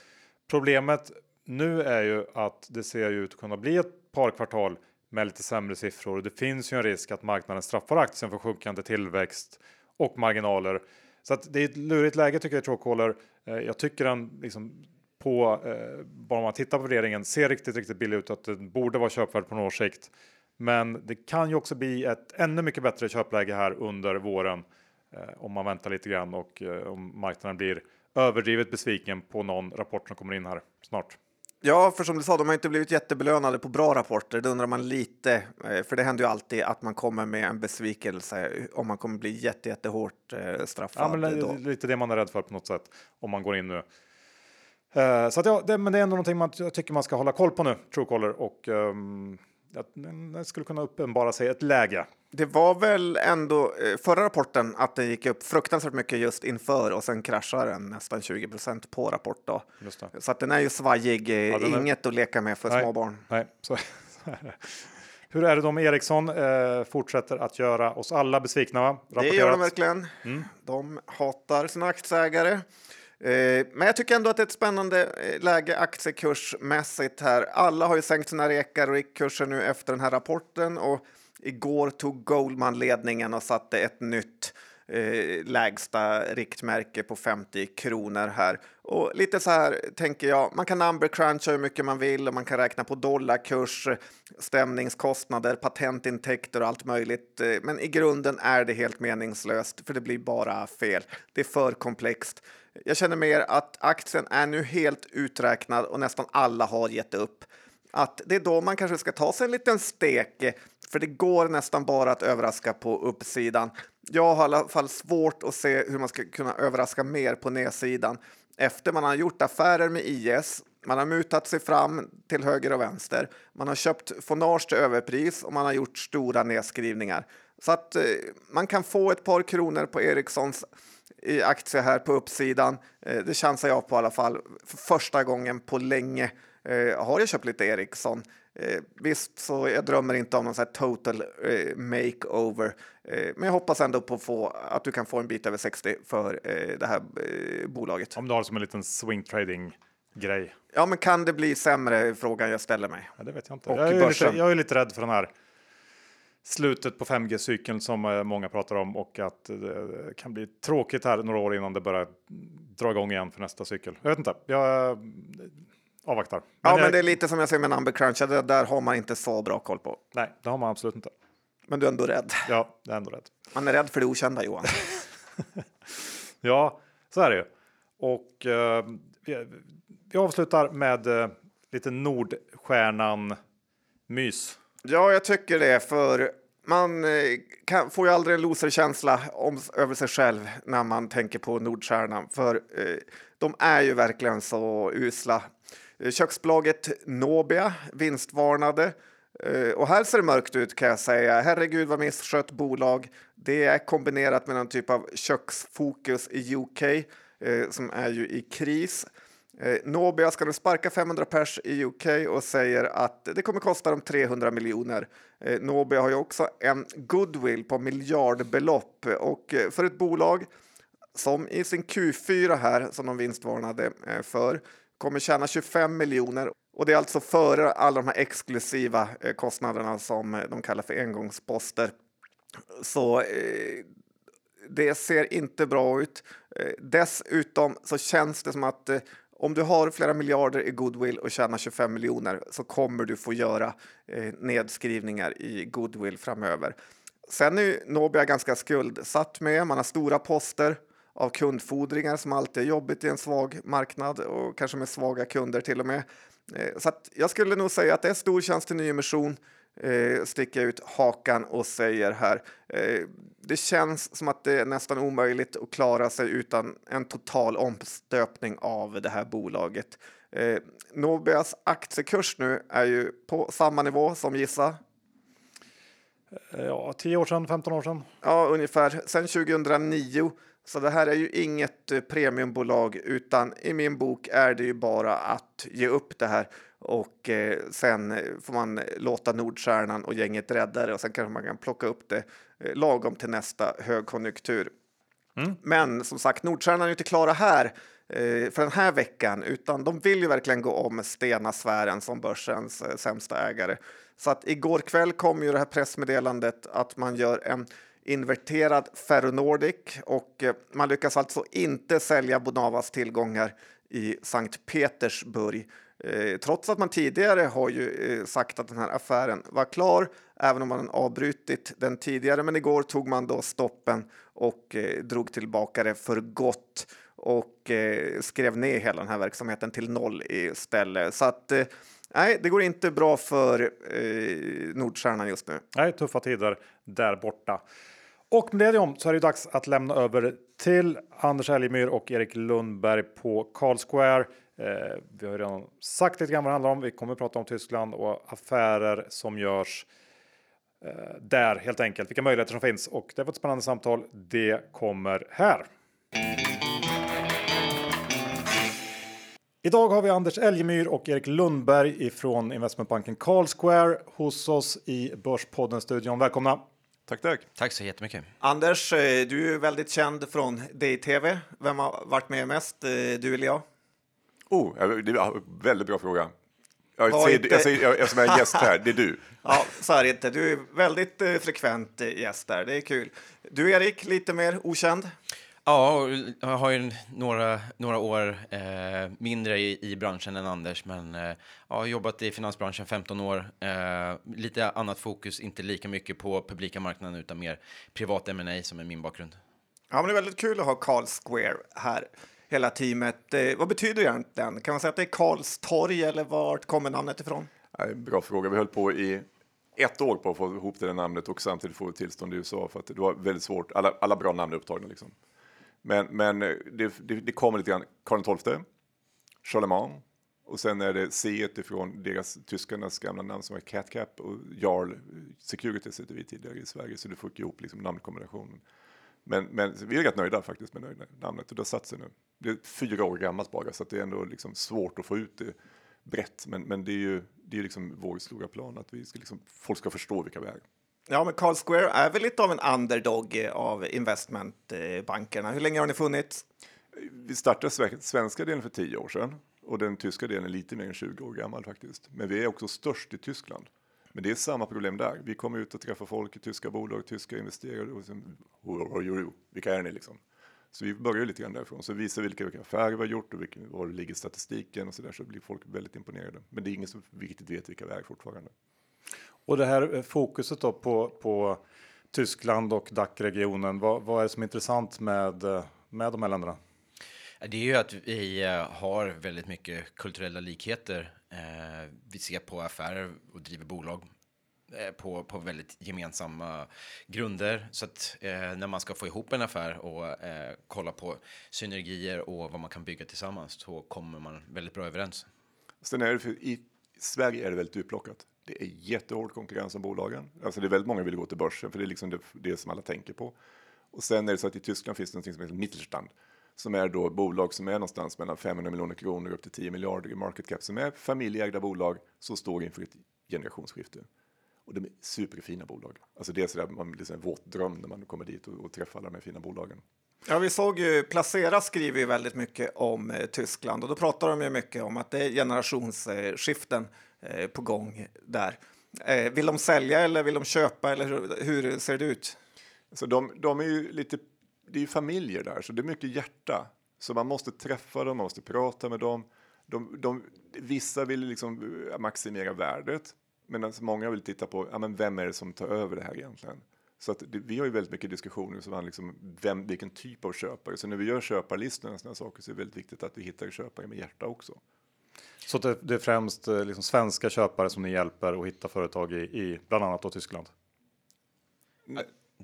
Problemet nu är ju att det ser ut att kunna bli ett par kvartal med lite sämre siffror. Det finns ju en risk att marknaden straffar aktien för sjunkande tillväxt och marginaler. Så att det är ett lurigt läge tycker jag i Truecaller. Eh, jag tycker den liksom på, eh, bara man tittar på värderingen, ser riktigt, riktigt billig ut att den borde vara köpvärd på några års sikt. Men det kan ju också bli ett ännu mycket bättre köpläge här under våren eh, om man väntar lite grann och eh, om marknaden blir överdrivet besviken på någon rapport som kommer in här snart. Ja, för som du sa, de har inte blivit jättebelönade på bra rapporter. Det undrar man lite, eh, för det händer ju alltid att man kommer med en besvikelse om man kommer bli jätte, jättehårt eh, straffad. Ja, men då. lite det man är rädd för på något sätt om man går in nu. Uh, så att ja, det, men det är ändå någonting man jag tycker man ska hålla koll på nu, Truecaller och um, det skulle kunna uppenbara sig ett läge. Det var väl ändå eh, förra rapporten att det gick upp fruktansvärt mycket just inför och sen kraschar den nästan 20% på rapport då. Så att den är ju svajig, eh, ja, inget är... att leka med för nej, småbarn. Nej, så, så är det. Hur är det då med Ericsson? Eh, fortsätter att göra oss alla besvikna? Va? Det gör de verkligen. Mm. De hatar sina aktieägare. Eh, men jag tycker ändå att det är ett spännande eh, läge aktiekursmässigt här. Alla har ju sänkt sina rekar och riktkurser nu efter den här rapporten och igår tog Goldman ledningen och satte ett nytt eh, lägsta riktmärke på 50 kronor här. Och lite så här tänker jag, man kan number cruncha hur mycket man vill och man kan räkna på dollarkurs, stämningskostnader, patentintäkter och allt möjligt. Eh, men i grunden är det helt meningslöst för det blir bara fel. Det är för komplext. Jag känner mer att aktien är nu helt uträknad och nästan alla har gett upp. Att det är då man kanske ska ta sig en liten stek, för det går nästan bara att överraska på uppsidan. Jag har i alla fall svårt att se hur man ska kunna överraska mer på nedsidan efter man har gjort affärer med IS. Man har mutat sig fram till höger och vänster. Man har köpt fondage till överpris och man har gjort stora nedskrivningar. Så att eh, man kan få ett par kronor på Ericssons i aktie här på uppsidan. Eh, det chansar jag på i alla fall för första gången på länge. Eh, har jag köpt lite Ericsson? Eh, visst, så jag drömmer inte om någon sån här total eh, makeover, eh, men jag hoppas ändå på få, att du kan få en bit över 60 för eh, det här bolaget. Om du har som en liten swing trading grej. Ja, men kan det bli sämre? Frågan jag ställer mig. Ja, det vet jag inte. Jag är, lite, jag är lite rädd för den här slutet på 5G-cykeln som eh, många pratar om och att det kan bli tråkigt här några år innan det börjar dra igång igen för nästa cykel. Jag vet inte. Jag eh, avvaktar. Ja, jag, men det är lite som jag säger med number crunch, det där har man inte så bra koll på. Nej, det har man absolut inte. Men du är ändå rädd. Ja, jag är ändå rädd. Man är rädd för det okända, Johan. Ja, så är det ju. Och eh, vi, vi avslutar med eh, lite Nordstjärnan-mys. Ja, jag tycker det, för man eh, kan, får ju aldrig en loserkänsla om, över sig själv när man tänker på Nordstjärnan, för eh, de är ju verkligen så usla. Eh, Köksbolaget Nobia vinstvarnade eh, och här ser det mörkt ut kan jag säga. Herregud vad misskött bolag. Det är kombinerat med någon typ av köksfokus i UK eh, som är ju i kris. Eh, Nobia ska nu sparka 500 pers i UK och säger att det kommer kosta dem 300 miljoner. Eh, Nobia har ju också en goodwill på miljardbelopp och eh, för ett bolag som i sin Q4 här, som de vinstvarnade eh, för, kommer tjäna 25 miljoner. Och det är alltså före alla de här exklusiva eh, kostnaderna som eh, de kallar för engångsposter. Så eh, det ser inte bra ut. Eh, Dessutom så känns det som att eh, om du har flera miljarder i goodwill och tjänar 25 miljoner så kommer du få göra eh, nedskrivningar i goodwill framöver. Sen är Nobia ganska skuldsatt med. Man har stora poster av kundfordringar som alltid är jobbigt i en svag marknad och kanske med svaga kunder till och med. Eh, Så att jag skulle nog säga att det är stor chans till nyemission. Eh, sticker jag ut hakan och säger här. Eh, det känns som att det är nästan omöjligt att klara sig utan en total omstöpning av det här bolaget. Eh, Nobias aktiekurs nu är ju på samma nivå som gissa, Eh, Ja, 10 år sedan, 15 år sedan. Ja, ungefär sen 2009. Så det här är ju inget eh, premiumbolag utan i min bok är det ju bara att ge upp det här och eh, sen eh, får man låta Nordstjärnan och gänget rädda det och sen kanske man kan plocka upp det eh, lagom till nästa högkonjunktur. Men som sagt, Nordstjärnan är inte klara här eh, för den här veckan, utan de vill ju verkligen gå om Stena-sfären som börsens eh, sämsta ägare. Så att igår kväll kom ju det här pressmeddelandet att man gör en inverterad Ferronordic och eh, man lyckas alltså inte sälja Bonavas tillgångar i Sankt Petersburg. Eh, trots att man tidigare har ju eh, sagt att den här affären var klar, även om man avbrutit den tidigare. Men igår tog man då stoppen och eh, drog tillbaka det för gott och eh, skrev ner hela den här verksamheten till noll istället. Så att eh, nej, det går inte bra för eh, Nordstjärnan just nu. Nej, tuffa tider där borta. Och med det om så är det dags att lämna över till Anders Elgemyr och Erik Lundberg på Carl Square. Eh, vi har redan sagt lite grann vad det handlar om. Vi kommer att prata om Tyskland och affärer som görs eh, där helt enkelt. Vilka möjligheter som finns och det var ett spännande samtal. Det kommer här. Idag har vi Anders Elgemyr och Erik Lundberg ifrån investmentbanken Carl Square hos oss i Börspodden-studion. Välkomna! Tack, tack. Tack så jättemycket. Anders, eh, du är väldigt känd från DI-TV. Vem har varit med mest, eh, du eller jag? Oh, det är en väldigt bra fråga. Jag Var säger, inte- jag säger, jag, jag är gäst här, det är du. Ja, så är det inte. Du är väldigt eh, frekvent eh, gäst där. Det är kul. Du, Erik, lite mer okänd. Ja, jag har ju några, några år eh, mindre i, i branschen än Anders, men eh, jag har jobbat i finansbranschen 15 år. Eh, lite annat fokus, inte lika mycket på publika marknaden utan mer privat M&A som är min bakgrund. Ja, men det är väldigt kul att ha Carl Square här, hela teamet. Eh, vad betyder det egentligen? Kan man säga att det är Karls torg eller vart kommer namnet ifrån? Bra fråga. Vi höll på i ett år på att få ihop det där namnet och samtidigt få tillstånd i USA för att det var väldigt svårt. Alla, alla bra namn är upptagna liksom. Men, men eh, det, det, det kommer lite grann Karl XII, Charlemagne och sen är det C ifrån deras tyskarnas gamla namn som var CatCap och Jarl Security sitter vi tidigare i Sverige så du får ihop liksom namnkombinationen. Men, men vi är rätt nöjda faktiskt med namnet och det har satt sig nu. Det är fyra år gammalt bara så det är ändå liksom svårt att få ut det brett. Men, men det är ju det är liksom vår stora plan att vi ska liksom, folk ska förstå vilka vi är. Ja, men Carl Square är väl lite av en underdog av investmentbankerna. Hur länge har ni funnits? Vi startade svenska delen för tio år sedan och den tyska delen är lite mer än 20 år gammal faktiskt. Men vi är också störst i Tyskland. Men det är samma problem där. Vi kommer ut och träffar folk i tyska bolag, tyska investerare och sen, vilka är ni liksom? Så vi börjar lite grann därifrån. Så visar vilka, vilka affärer vi har gjort och var det ligger statistiken och så där så blir folk väldigt imponerade. Men det är ingen som riktigt vet vilka vi är fortfarande. Och det här eh, fokuset då på, på Tyskland och DAC-regionen, vad, vad är det som är intressant med, eh, med de här länderna? Det är ju att vi eh, har väldigt mycket kulturella likheter. Eh, vi ser på affärer och driver bolag eh, på, på väldigt gemensamma grunder. Så att eh, när man ska få ihop en affär och eh, kolla på synergier och vad man kan bygga tillsammans så kommer man väldigt bra överens. Sen är det för, i Sverige är det väldigt utplockat. Det är jättehård konkurrens om bolagen. Alltså det är väldigt många som vill gå till börsen för det är liksom det, det som alla tänker på. Och sen är det så att i Tyskland finns det något som heter Mittelstand som är då bolag som är någonstans mellan 500 miljoner kronor upp till 10 miljarder i market cap som är familjeägda bolag som står inför ett generationsskifte. Och de är superfina bolag. Alltså det är sådär, man blir en våt dröm när man kommer dit och, och träffar alla de här fina bolagen. Ja, vi såg ju, Placera skriver ju väldigt mycket om eh, Tyskland och då pratar de ju mycket om att det är generationsskiften eh, på gång där. Eh, vill de sälja eller vill de köpa eller hur, hur ser det ut? Alltså de, de är ju lite, det är ju familjer där, så det är mycket hjärta. Så man måste träffa dem, man måste prata med dem. De, de, vissa vill liksom maximera värdet, medan många vill titta på ja, men vem är det som tar över det här egentligen. Så att det, vi har ju väldigt mycket diskussioner som liksom vem, vilken typ av köpare. Så när vi gör köparlistor och sådana saker så är det väldigt viktigt att vi hittar köpare med hjärta också. Så det, det är främst eh, liksom svenska köpare som ni hjälper att hitta företag i, i bland annat då Tyskland?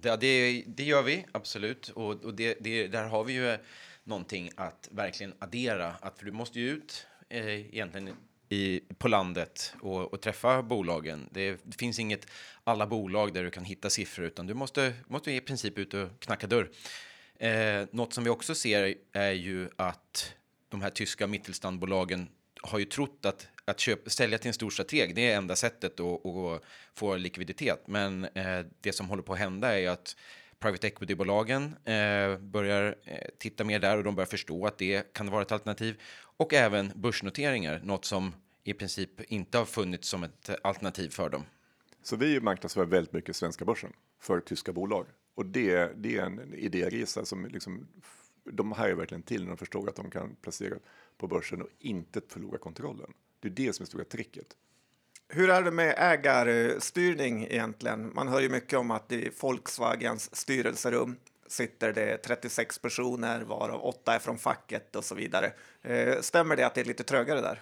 Det, det, det gör vi absolut och, och det, det, där har vi ju någonting att verkligen addera. Att för du måste ju ut eh, egentligen i, på landet och, och träffa bolagen. Det, det, finns inget alla bolag där du kan hitta siffror utan du måste, måste i princip ut och knacka dörr. Eh, något som vi också ser är ju att de här tyska mittelstandbolagen har ju trott att, att köpa, sälja till en stor strateg, det är enda sättet att, att få likviditet. Men eh, det som håller på att hända är att private equity-bolagen eh, börjar eh, titta mer där och de börjar förstå att det kan vara ett alternativ. Och även börsnoteringar, något som i princip inte har funnits som ett alternativ för dem. Så vi marknadsför väldigt mycket svenska börsen för tyska bolag och det, det är en idéresa som liksom, de hajar verkligen till när de förstår att de kan placera på börsen och inte förlora kontrollen. Det är det som är stora tricket. Hur är det med ägarstyrning egentligen? Man hör ju mycket om att i Volkswagens styrelserum sitter det 36 personer, varav åtta är från facket och så vidare. Eh, stämmer det att det är lite trögare där?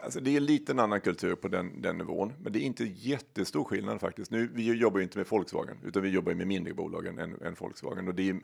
Alltså det är en annan kultur på den, den nivån, men det är inte jättestor skillnad faktiskt. Nu, vi jobbar inte med Volkswagen, utan vi jobbar med mindre bolag än, än Volkswagen och det är,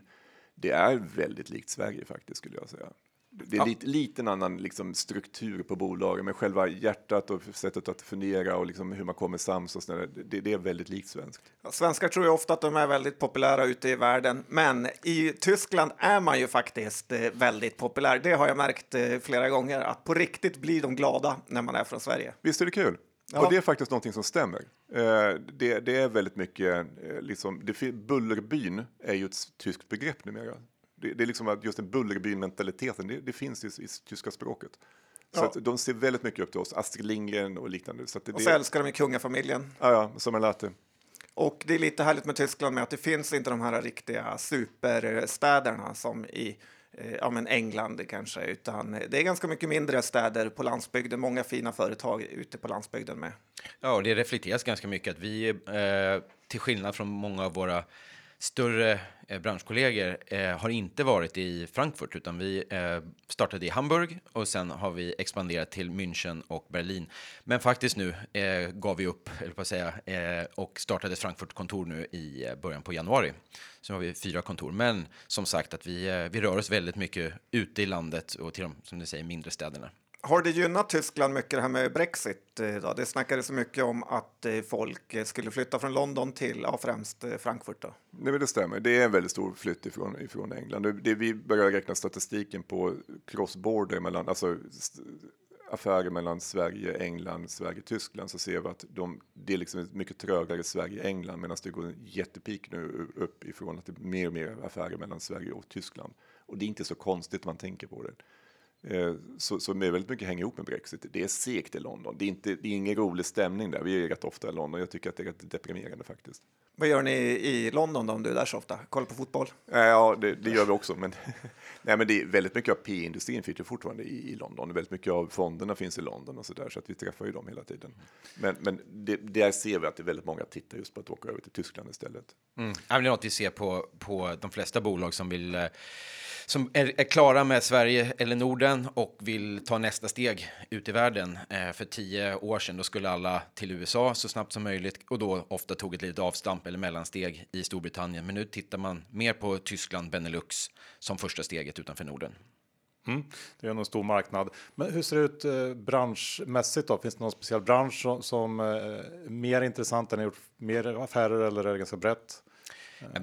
det är väldigt likt Sverige faktiskt skulle jag säga. Det är ja. lite, lite en annan liksom, struktur på bolagen, men själva hjärtat och sättet att fundera och liksom hur man kommer sams och sådär, det, det, är väldigt likt svenskt. Ja, svenskar tror jag ofta att de är väldigt populära ute i världen, men i Tyskland är man ju faktiskt eh, väldigt populär. Det har jag märkt eh, flera gånger, att på riktigt blir de glada när man är från Sverige. Visst är det kul? Ja. Och det är faktiskt någonting som stämmer. Eh, det, det, är väldigt mycket, liksom, det, Bullerbyn är ju ett tyskt begrepp numera. Det, det är liksom att just en Bullerbyn-mentaliteten, det, det, finns i, i tyska språket. Så ja. de ser väldigt mycket upp till oss, Astrid Lindgren och liknande. Så det, och så älskar de kungafamiljen. Ja, ja, som en latte. Och det är lite härligt med Tyskland med att det finns inte de här riktiga superstäderna som i eh, Eh, ja, men England kanske, utan eh, det är ganska mycket mindre städer på landsbygden, många fina företag ute på landsbygden med. Ja, och det reflekteras ganska mycket att vi, eh, till skillnad från många av våra större eh, branschkollegor eh, har inte varit i Frankfurt utan vi eh, startade i Hamburg och sen har vi expanderat till München och Berlin. Men faktiskt nu gav vi upp, eller på att säga, och startade ett Frankfurt-kontor nu i början på januari. Så nu har vi fyra kontor. Men som sagt att vi, vi rör oss väldigt mycket ute i landet och till de, som du säger, mindre städerna. Har det gynnat Tyskland mycket det här med Brexit? Eh, då? Det snackades så mycket om att eh, folk eh, skulle flytta från London till ja, främst Frankfurt. Då. Nej, men det stämmer. Det är en väldigt stor flytt ifrån, ifrån England. Det, det, vi börjar räkna statistiken på cross-border, mellan, alltså affärer mellan Sverige, England, Sverige, Tyskland, så ser vi att de, det är liksom mycket trögare Sverige-England, medan det går en jättepik nu upp ifrån att det är mer och mer affärer mellan Sverige och Tyskland. Och det är inte så konstigt man tänker på det. Eh, Så, så med väldigt mycket hänger ihop med Brexit. Det är segt i London. Det är, inte, det är ingen rolig stämning där. Vi är rätt ofta i London. Jag tycker att det är rätt deprimerande faktiskt. Vad gör ni i London då, om du är där så ofta? Kollar på fotboll? Eh, Ja, det, det gör vi också. Men, nej, men det är väldigt mycket av P-industrin finns ju fortfarande i, i London. Väldigt mycket av fonderna finns i London och så där, så att vi träffar ju dem hela tiden. Men, men det, där ser vi att det är väldigt många tittar just på att åka över till Tyskland istället. Mm. Det är något vi ser på, på de flesta bolag som vill eh, som är, är klara med Sverige eller Norden och vill ta nästa steg ut i världen. Eh, för tio år sedan då skulle alla till USA så snabbt som möjligt och då ofta tog ett litet avstamp eller mellansteg i Storbritannien. Men nu tittar man mer på Tyskland, Benelux som första steget utanför Norden. Mm, det är en stor marknad. Men hur ser det ut eh, branschmässigt då? Finns det någon speciell bransch som, som eh, är mer intressant än har gjort mer affärer eller är det ganska brett? Eh,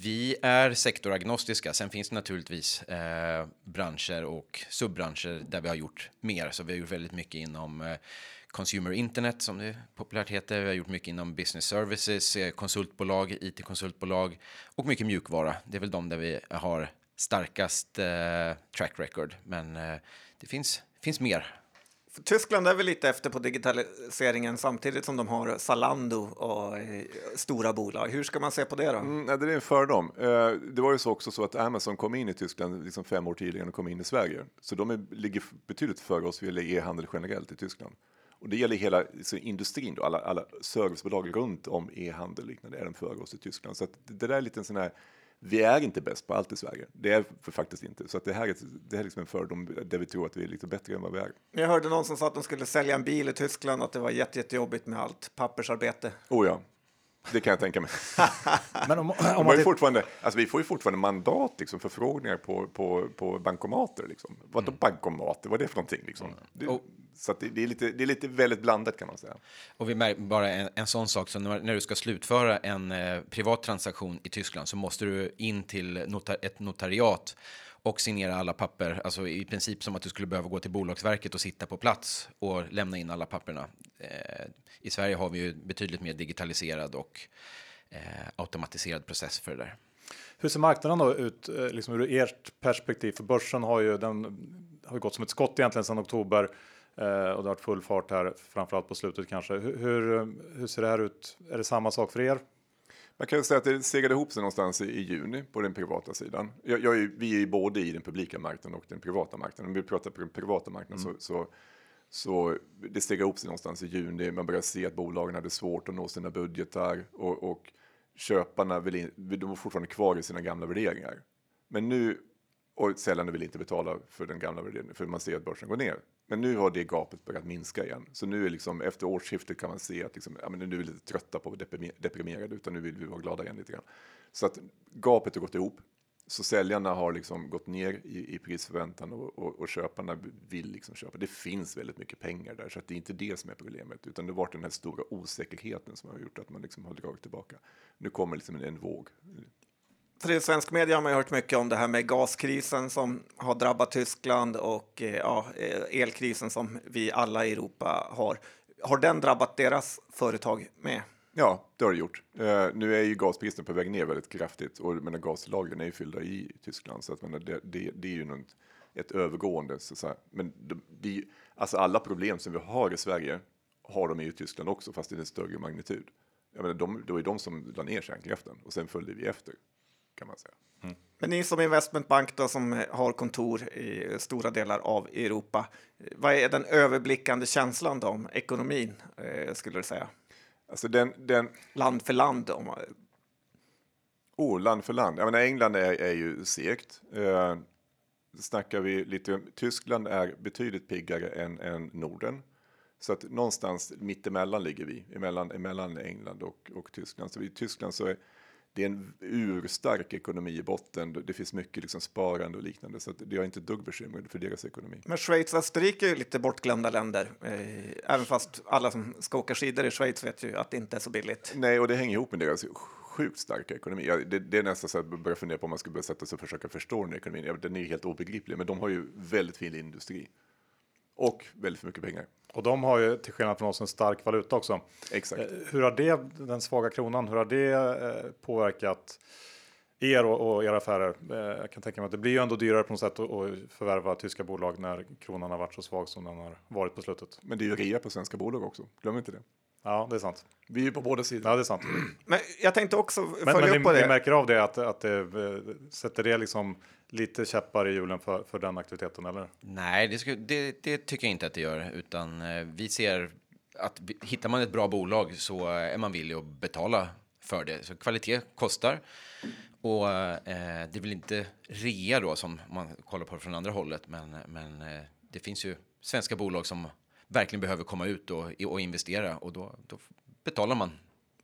vi är sektoragnostiska. Sen finns det naturligtvis eh, branscher och subbranscher där vi har gjort mer. Så vi har gjort väldigt mycket inom eh, consumer internet som det populärt heter. Vi har gjort mycket inom business services, eh, konsultbolag, it-konsultbolag och mycket mjukvara. Det är väl de där vi har starkast eh, track record. Men eh, det finns, finns mer. För Tyskland är väl lite efter på digitaliseringen samtidigt som de har Zalando och eh, stora bolag. Hur ska man se på det då? Mm, det är en fördom. Eh, det var ju så också så att Amazon kom in i Tyskland liksom fem år tidigare och kom in i Sverige. Så de är, ligger betydligt före oss vad gäller e-handel generellt i Tyskland. Och det gäller hela så industrin, då, alla, alla servicebolag runt om e-handel liknande är de före oss i Tyskland. Så att det, det där är lite en sån här, vi är inte bäst på allt i Sverige. Det är för faktiskt inte. Så att det här är, det här är liksom en fördom där vi tror att vi är lite bättre än vad vi är. Jag hörde någon som sa att de skulle sälja en bil i Tyskland och att det var jätte, jättejobbigt med allt pappersarbete. Oh ja, det kan jag tänka mig. Men om, om man fortfarande, alltså vi får ju fortfarande mandat, liksom, förfrågningar på, på, på bankomater. Liksom. Vadå bankomater? Vad är det för någonting? Liksom? Det, Och- så det, det, är lite, det är lite väldigt blandat kan man säga. Och vi märker bara en, en sån sak, så när, när du ska slutföra en eh, privat transaktion i Tyskland så måste du in till nota, ett notariat och signera alla papper, alltså i princip som att du skulle behöva gå till Bolagsverket och sitta på plats och lämna in alla papperna. Eh, I Sverige har vi ju betydligt mer digitaliserad och eh, automatiserad process för det där. Hur ser marknaden då ut eh, liksom ur ert perspektiv? För börsen har ju den har gått som ett skott egentligen sedan oktober eh, och det har varit full fart här, framförallt på slutet kanske. Hur, hur, hur ser det här ut? Är det samma sak för er? Man kan säga att det segade ihop sig någonstans i, juni på den privata sidan. Jag, jag är, vi är ju både i den publika marknaden och den privata marknaden. Om vi pratar på den privata marknaden så, så, så det steg ihop sig någonstans i juni. Man började se att bolagen hade svårt att nå sina budgetar och, och köparna vill in, de var fortfarande kvar i sina gamla värderingar. Men nu, och säljarna vill inte betala för den gamla värderingen för man ser att börsen går ner. Men nu har det gapet börjat minska igen. Så nu är liksom, efter årsskiftet kan man se att liksom, ja, men nu är vi lite trötta på att vara deprimerade utan nu vill vi vara glada igen lite grann. Så att gapet har gått ihop. Så säljarna har liksom gått ner i, i prisförväntan och, och, och köparna vill liksom köpa. Det finns väldigt mycket pengar där så att det är inte det som är problemet utan det har varit den här stora osäkerheten som har gjort att man liksom har dragit tillbaka. Nu kommer liksom en, en våg till i svensk media har man ju hört mycket om det här med gaskrisen som har drabbat Tyskland och eh, ja, eh, elkrisen som vi alla i Europa har. Har den drabbat deras företag med? Ja, det har det gjort. Eh, nu är ju gaspriserna på väg ner väldigt kraftigt och men gaslagren är ju fyllda i Tyskland så att men det, det, det är ju något, ett övergående. Så, så här. Men det, det, alltså alla problem som vi har i Sverige har de i Tyskland också fast i en större magnitud. Jag menar, de, det var ju de som la ner kärnkraften och sen följde vi efter kan man säga. Men ni som investmentbank då, som har kontor i stora delar av Europa, vad är den överblickande känslan då om ekonomin, eh, skulle du säga? Alltså den, den, Land för land? Om, oh, land för land. Jag menar, England är, är ju segt. Eh, snackar vi lite, Tyskland är betydligt piggare än, än Norden. Så att någonstans mittemellan ligger vi, emellan, emellan England och, och Tyskland. Så i Tyskland så är det är en urstark ekonomi i botten. Det finns mycket liksom sparande och liknande, så att jag är inte ett dugg bekymrad för deras ekonomi. Men Schweiz och Österrike är ju lite bortglömda länder, eh, även fast alla som ska åka skidor i Schweiz vet ju att det inte är så billigt. Nej, och det hänger ihop med deras sjukt starka ekonomi. Ja, det, det är nästan så att jag börjar fundera på om man ska börja sätta sig och försöka förstå den ekonomin. Ja, den är ju helt obegriplig, men de har ju väldigt fin industri. Och väldigt mycket pengar. Och de har ju till skillnad från oss en stark valuta också. Exakt. Eh, Hur har det, den svaga kronan, hur har det eh, påverkat er och, och era affärer? Eh, jag kan tänka mig att det blir ju ändå dyrare på något sätt att, att förvärva tyska bolag när kronan har varit så svag som den har varit på slutet. Men det är ju rea på svenska bolag också. Glöm inte det. Ja, det är sant. Vi är ju på båda sidor. Ja, det är sant. Men jag tänkte också Men, följa men upp på det. ni märker av det att, att det sätter det liksom lite käppar i hjulen för, för den aktiviteten, eller? Nej, det, ska, det, det tycker jag inte att det gör, utan eh, vi ser att hittar man ett bra bolag så är man villig att betala för det. Så kvalitet kostar och eh, det är väl inte rea då som man kollar på från andra hållet, men, men eh, det finns ju svenska bolag som verkligen behöver komma ut och, och investera och då, då betalar man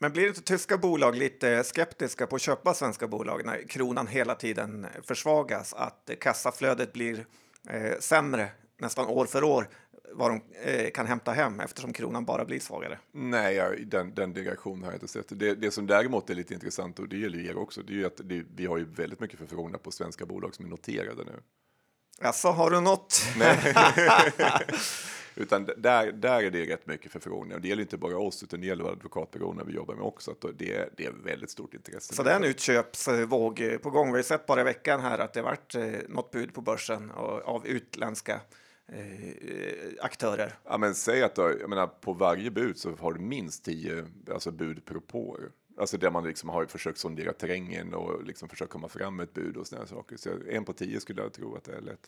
men blir inte tyska bolag lite skeptiska på att köpa svenska bolag när kronan hela tiden försvagas? Att kassaflödet blir eh, sämre nästan år för år vad de eh, kan hämta hem eftersom kronan bara blir svagare. Nej, ja, den, den direktionen har jag inte sett. Det, det som däremot är lite intressant, och det gäller er också, det är ju att det, vi har ju väldigt mycket förfrågningar på svenska bolag som är noterade nu. Alltså, har du något? Utan där, där är det rätt mycket förfrågningar. Det gäller inte bara oss, utan det gäller advokatbyråerna vi jobbar med också. Att det, är, det är väldigt stort intresse. Så det är en utköpsvåg på gång. Vi har sett bara i veckan här att det varit eh, något bud på börsen och, av utländska eh, aktörer. Ja, men säg att då, jag menar, på varje bud så har du minst tio alltså budpropåer. Alltså där man liksom har försökt sondera terrängen och liksom försökt komma fram med ett bud och sådana saker. Så en på tio skulle jag tro att det är lätt.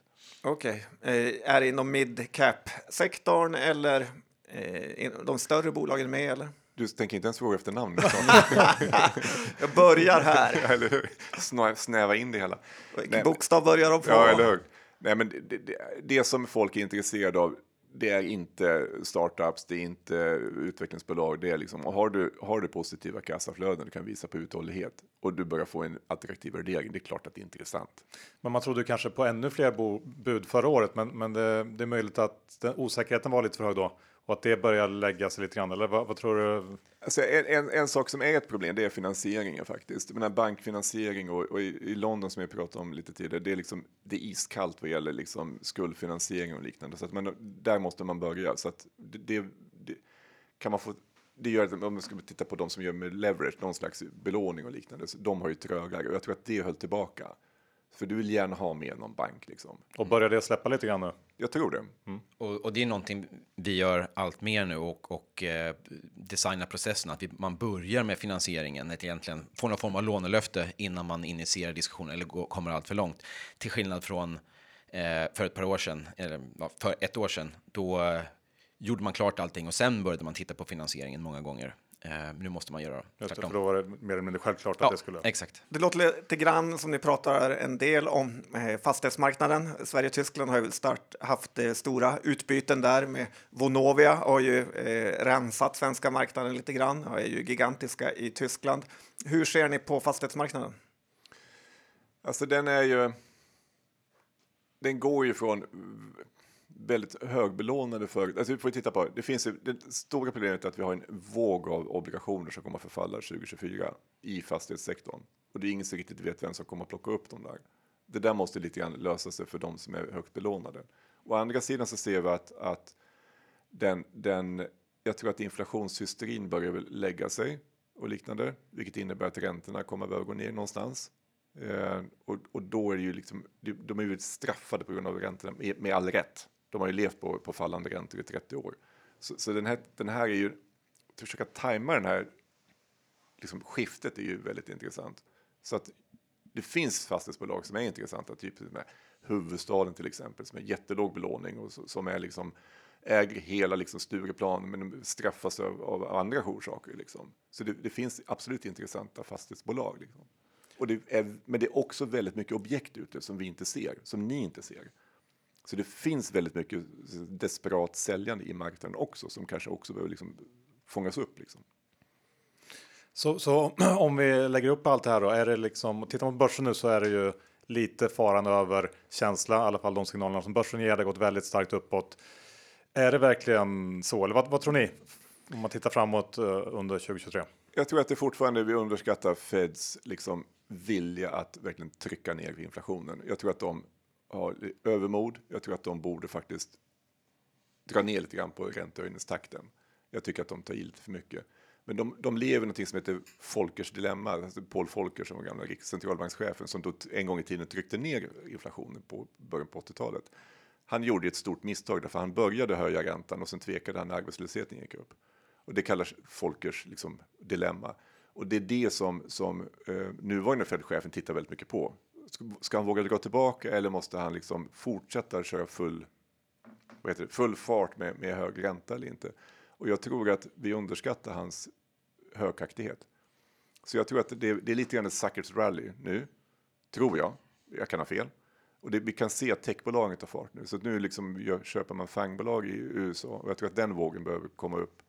Okej. Eh, är det inom mid-cap-sektorn eller eh, de större bolagen med? Eller? Du tänker inte ens fråga efter namn? Jag börjar här. eller hur? Snä- Snäva in det hela. Vilken bokstav börjar de på? Ja, eller hur? Nej, men det, det, det som folk är intresserade av, det är inte startups, det är inte utvecklingsbolag. Det är liksom, och har, du, har du positiva kassaflöden, du kan visa på uthållighet och du börjar få en attraktiv värdering, det är klart att det är intressant. Men man trodde kanske på ännu fler bo, bud förra året, men, men det, det är möjligt att den, osäkerheten var lite för hög då och att det börjar lägga sig lite grann. Eller vad, vad tror du? Alltså en, en, en sak som är ett problem, det är finansieringen faktiskt. Jag menar, bankfinansiering och, och i, i London som jag pratade om lite tidigare, det är liksom det är iskallt vad gäller liksom skuldfinansiering och liknande. Så att man, där måste man börja. Så att det, det, det kan man få det gör att om man ska titta på de som gör med leverage, någon slags belåning och liknande, så de har ju trögare och jag tror att det höll tillbaka. För du vill gärna ha med någon bank liksom. Och börjar det släppa lite grann nu? Jag tror det. Mm. Och, och det är någonting vi gör allt mer nu och, och eh, designar processen. Att vi, man börjar med finansieringen, att egentligen får någon form av lånelöfte innan man initierar diskussionen eller går, kommer allt för långt. Till skillnad från eh, för ett par år sedan, eller ja, för ett år sedan, då eh, gjorde man klart allting och sen började man titta på finansieringen många gånger. Eh, nu måste man göra Just det, tvärtom. för då var det mer eller mindre självklart att Ja, det skulle. exakt. Det låter lite grann som ni pratar en del om eh, fastighetsmarknaden. Sverige och Tyskland har ju start, haft eh, stora utbyten där med Vonovia har ju eh, rensat svenska marknaden lite grann och är ju gigantiska i Tyskland. Hur ser ni på fastighetsmarknaden? Alltså den är ju... Den går ju från väldigt högbelånade företag. Alltså vi får titta på, det finns ju, det stora problemet är att vi har en våg av obligationer som kommer att förfalla 2024 i fastighetssektorn. Och det är ingen som riktigt vet vem som kommer att plocka upp dem där. Det där måste lite grann lösa sig för de som är högt belånade. Å andra sidan så ser vi att, att den, den, jag tror att inflationshysterin börjar väl lägga sig och liknande, vilket innebär att räntorna kommer att behöva gå ner någonstans. Eh, och, och då är det ju liksom, de, de är ju straffade på grund av räntorna med, med all rätt. De har ju levt på, på fallande räntor i 30 år. Så, så den, här, den här är ju, att försöka tajma den här liksom, skiftet är ju väldigt intressant. Så att det finns fastighetsbolag som är intressanta, typ med huvudstaden till exempel, som är jättelåg belåning och som är liksom äger hela liksom Stureplan men straffas av, av andra orsaker. Liksom. Så det, det, finns absolut intressanta fastighetsbolag. Liksom. Och det är, men det är också väldigt mycket objekt ute som vi inte ser, som ni inte ser. Så det finns väldigt mycket desperat säljande i marknaden också som kanske också behöver liksom fångas upp. Liksom. Så, så om vi lägger upp allt det här då, är det liksom, tittar man på börsen nu så är det ju lite faran över känsla, i alla fall de signalerna som börsen ger, det har gått väldigt starkt uppåt. Är det verkligen så? Eller vad, vad tror ni? Om man tittar framåt uh, under 2023? Jag tror att det fortfarande vi underskattar Feds liksom vilja att verkligen trycka ner inflationen. Jag tror att de har övermod. Jag tror att de borde faktiskt dra ner lite grann på räntehöjningstakten. Jag tycker att de tar i lite för mycket. Men de, de lever i något som heter Folkers dilemma. Alltså Paul Volcker som var gamla centralbankschefen som då en gång i tiden tryckte ner inflationen på början på 80-talet. Han gjorde ett stort misstag därför han började höja räntan och sen tvekade han när arbetslösheten gick upp. Och det kallas Folkers liksom, dilemma. Och det är det som, som eh, nuvarande Fed-chefen tittar väldigt mycket på. Ska, han våga dra tillbaka eller måste han liksom fortsätta köra full, vad heter det, full fart med, med hög ränta eller inte? Och jag tror att vi underskattar hans högaktighet. Så jag tror att det, det är lite grann ett suckers rally nu, tror jag. Jag kan ha fel. Och det, vi kan se att techbolagen tar fart nu. Så nu liksom gör, köper man fangbolag i USA och jag tror att den vågen behöver komma upp.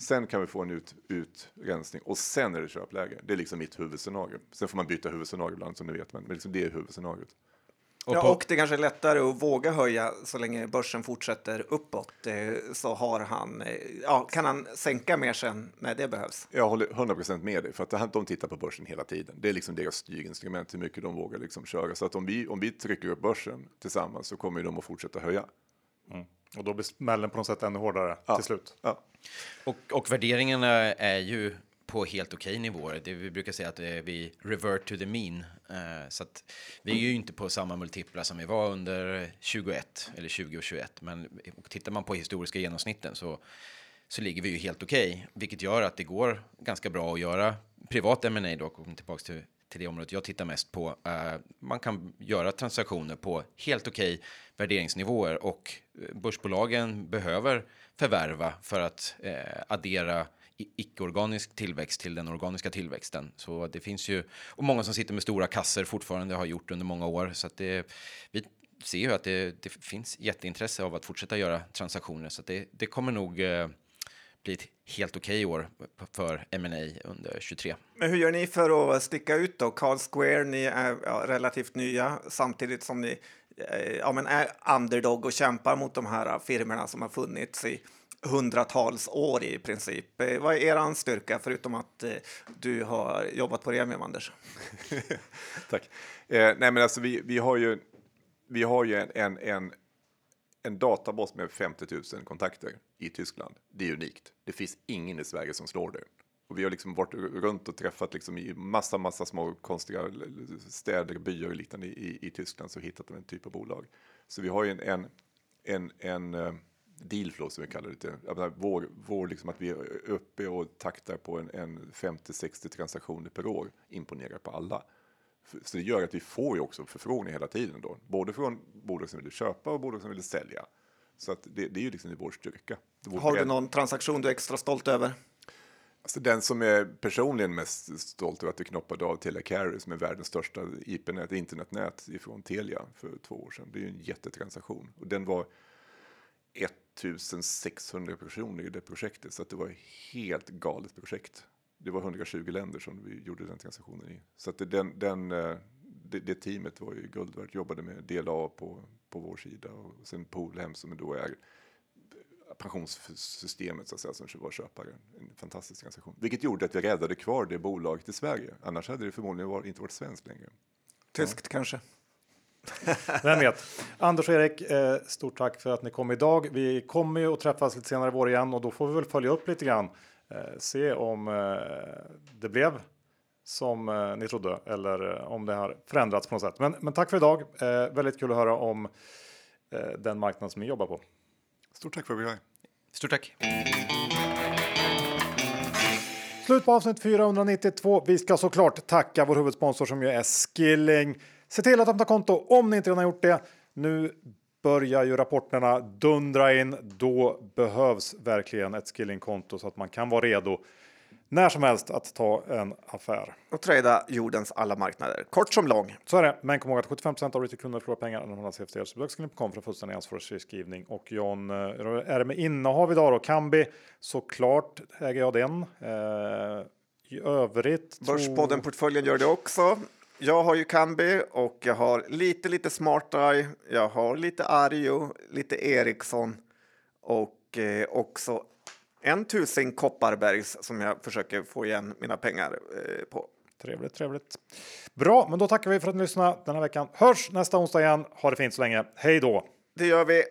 Sen kan vi få en ut, utrensning och sen är det köpläge. Det är liksom mitt huvudscenario. Sen får man byta huvudscenario ibland som ni vet, men liksom det är huvudscenariot. Och, ja, och det kanske är lättare att våga höja så länge börsen fortsätter uppåt. Så har han, ja, kan han sänka mer sen när det behövs. Jag håller 100% med dig, för att de tittar på börsen hela tiden. Det är liksom deras styrinstrument, hur mycket de vågar liksom köra. Så att om vi, om vi trycker upp börsen tillsammans så kommer de att fortsätta höja. Mm. Och då blir smällen på något sätt ännu hårdare ja. till slut. Ja. Och, och värderingarna eh, är ju på helt okej okay nivåer. Det vi brukar säga att eh, vi revert to the mean. Uh, så att vi är ju inte på samma multiplar som vi var under 21 eller 20 och 21. Men tittar man på historiska genomsnitten så, så ligger vi ju helt okej, okay, vilket gör att det går ganska bra att göra privat M&A då, kommer tillbaka till, till det området jag tittar mest på. Uh, man kan göra transaktioner på helt okej okay värderingsnivåer och börsbolagen behöver förvärva för att eh, addera icke-organisk tillväxt till den organiska tillväxten. Så det finns ju, och många som sitter med stora kasser fortfarande har gjort under många år. Så att det, vi ser ju att det, det finns jätteintresse av att fortsätta göra transaktioner. Så det, det kommer nog eh, bli ett helt okej okay år för M&A under 23. Men hur gör ni för att sticka ut då? Carl Square, ni är ja, relativt nya samtidigt som ni Eh, ja, men är underdog och kämpar mot de här firmorna som har funnits i hundratals år i princip. Eh, vad är er styrka förutom att eh, du har jobbat på Remium, Anders? Tack. Eh, nej, men alltså vi, vi har ju, vi har ju en, en, en, en databas med 50 000 kontakter i Tyskland. Det är unikt. Det finns ingen i Sverige som slår det. Och vi har liksom varit runt och träffat liksom i massa, massa små konstiga städer, byar och liknande i, i Tyskland så hittat en typ av bolag. Så vi har ju en, en, en, en eh, dealflow som vi kallar det. Menar, vår, vår liksom att vi är uppe och taktar på en, en 50-60 transaktioner per år imponerar på alla. Så det gör att vi får ju också förfrågningar hela tiden då, både från bolag som vill köpa och bolag som vill sälja. Så att det, det är ju liksom vår styrka. Vår Har du någon transaktion du är extra stolt över? Alltså den som är personligen mest stolt över att vi knoppade av Telia Carrier som är världens största IP-nät, internetnät ifrån Telia för två år sedan. Det är ju en jättetransaktion och den var 1600 personer i det projektet, så att det var ett helt galet projekt. Det var 120 länder som vi gjorde den transaktionen i. Så att den, den, eh, det, det teamet var ju guld värt, jobbade med DLA på, på vår sida och sen Polhem som då är pensionssystemet så att säga, som var köpare. En fantastisk transaktion. Vilket gjorde att vi räddade kvar det bolaget i Sverige. Annars hade det förmodligen inte varit svenskt längre. Tyskt ja. kanske? Vem vet? Anders och Erik, eh, stort tack för att ni kom idag. Vi kommer ju att träffas lite senare i vår igen och då får vi väl följa upp lite grann. Eh, se om eh, det blev som ni trodde eller om det har förändrats på något sätt. Men, men tack för idag. väldigt kul att höra om den marknad som ni jobbar på. Stort tack för att vi är Stort tack. Slut på avsnitt 492. Vi ska såklart tacka vår huvudsponsor som ju är Skilling. Se till att öppna konto om ni inte redan gjort det. Nu börjar ju rapporterna dundra in. Då behövs verkligen ett Skilling-konto så att man kan vara redo när som helst att ta en affär. Och trada jordens alla marknader, kort som lång. Så är det, men kom ihåg att 75% av retailkunder förlorar pengar när de handlar CFD. Så besök Skilling.com för fullständig ansvarsfriskrivning. Och John, eh, är det med innehav idag då? Kambi, såklart äger jag den. Eh, I övrigt... Börspodden-portföljen gör det också. Jag har ju Kambi och jag har lite, lite SmartEye. Jag har lite Arjo, lite Ericsson och eh, också en tusing Kopparbergs som jag försöker få igen mina pengar eh, på. Trevligt, trevligt. Bra, men då tackar vi för att ni lyssnade den här veckan. Hörs nästa onsdag igen. Ha det fint så länge. Hej då! Det gör vi.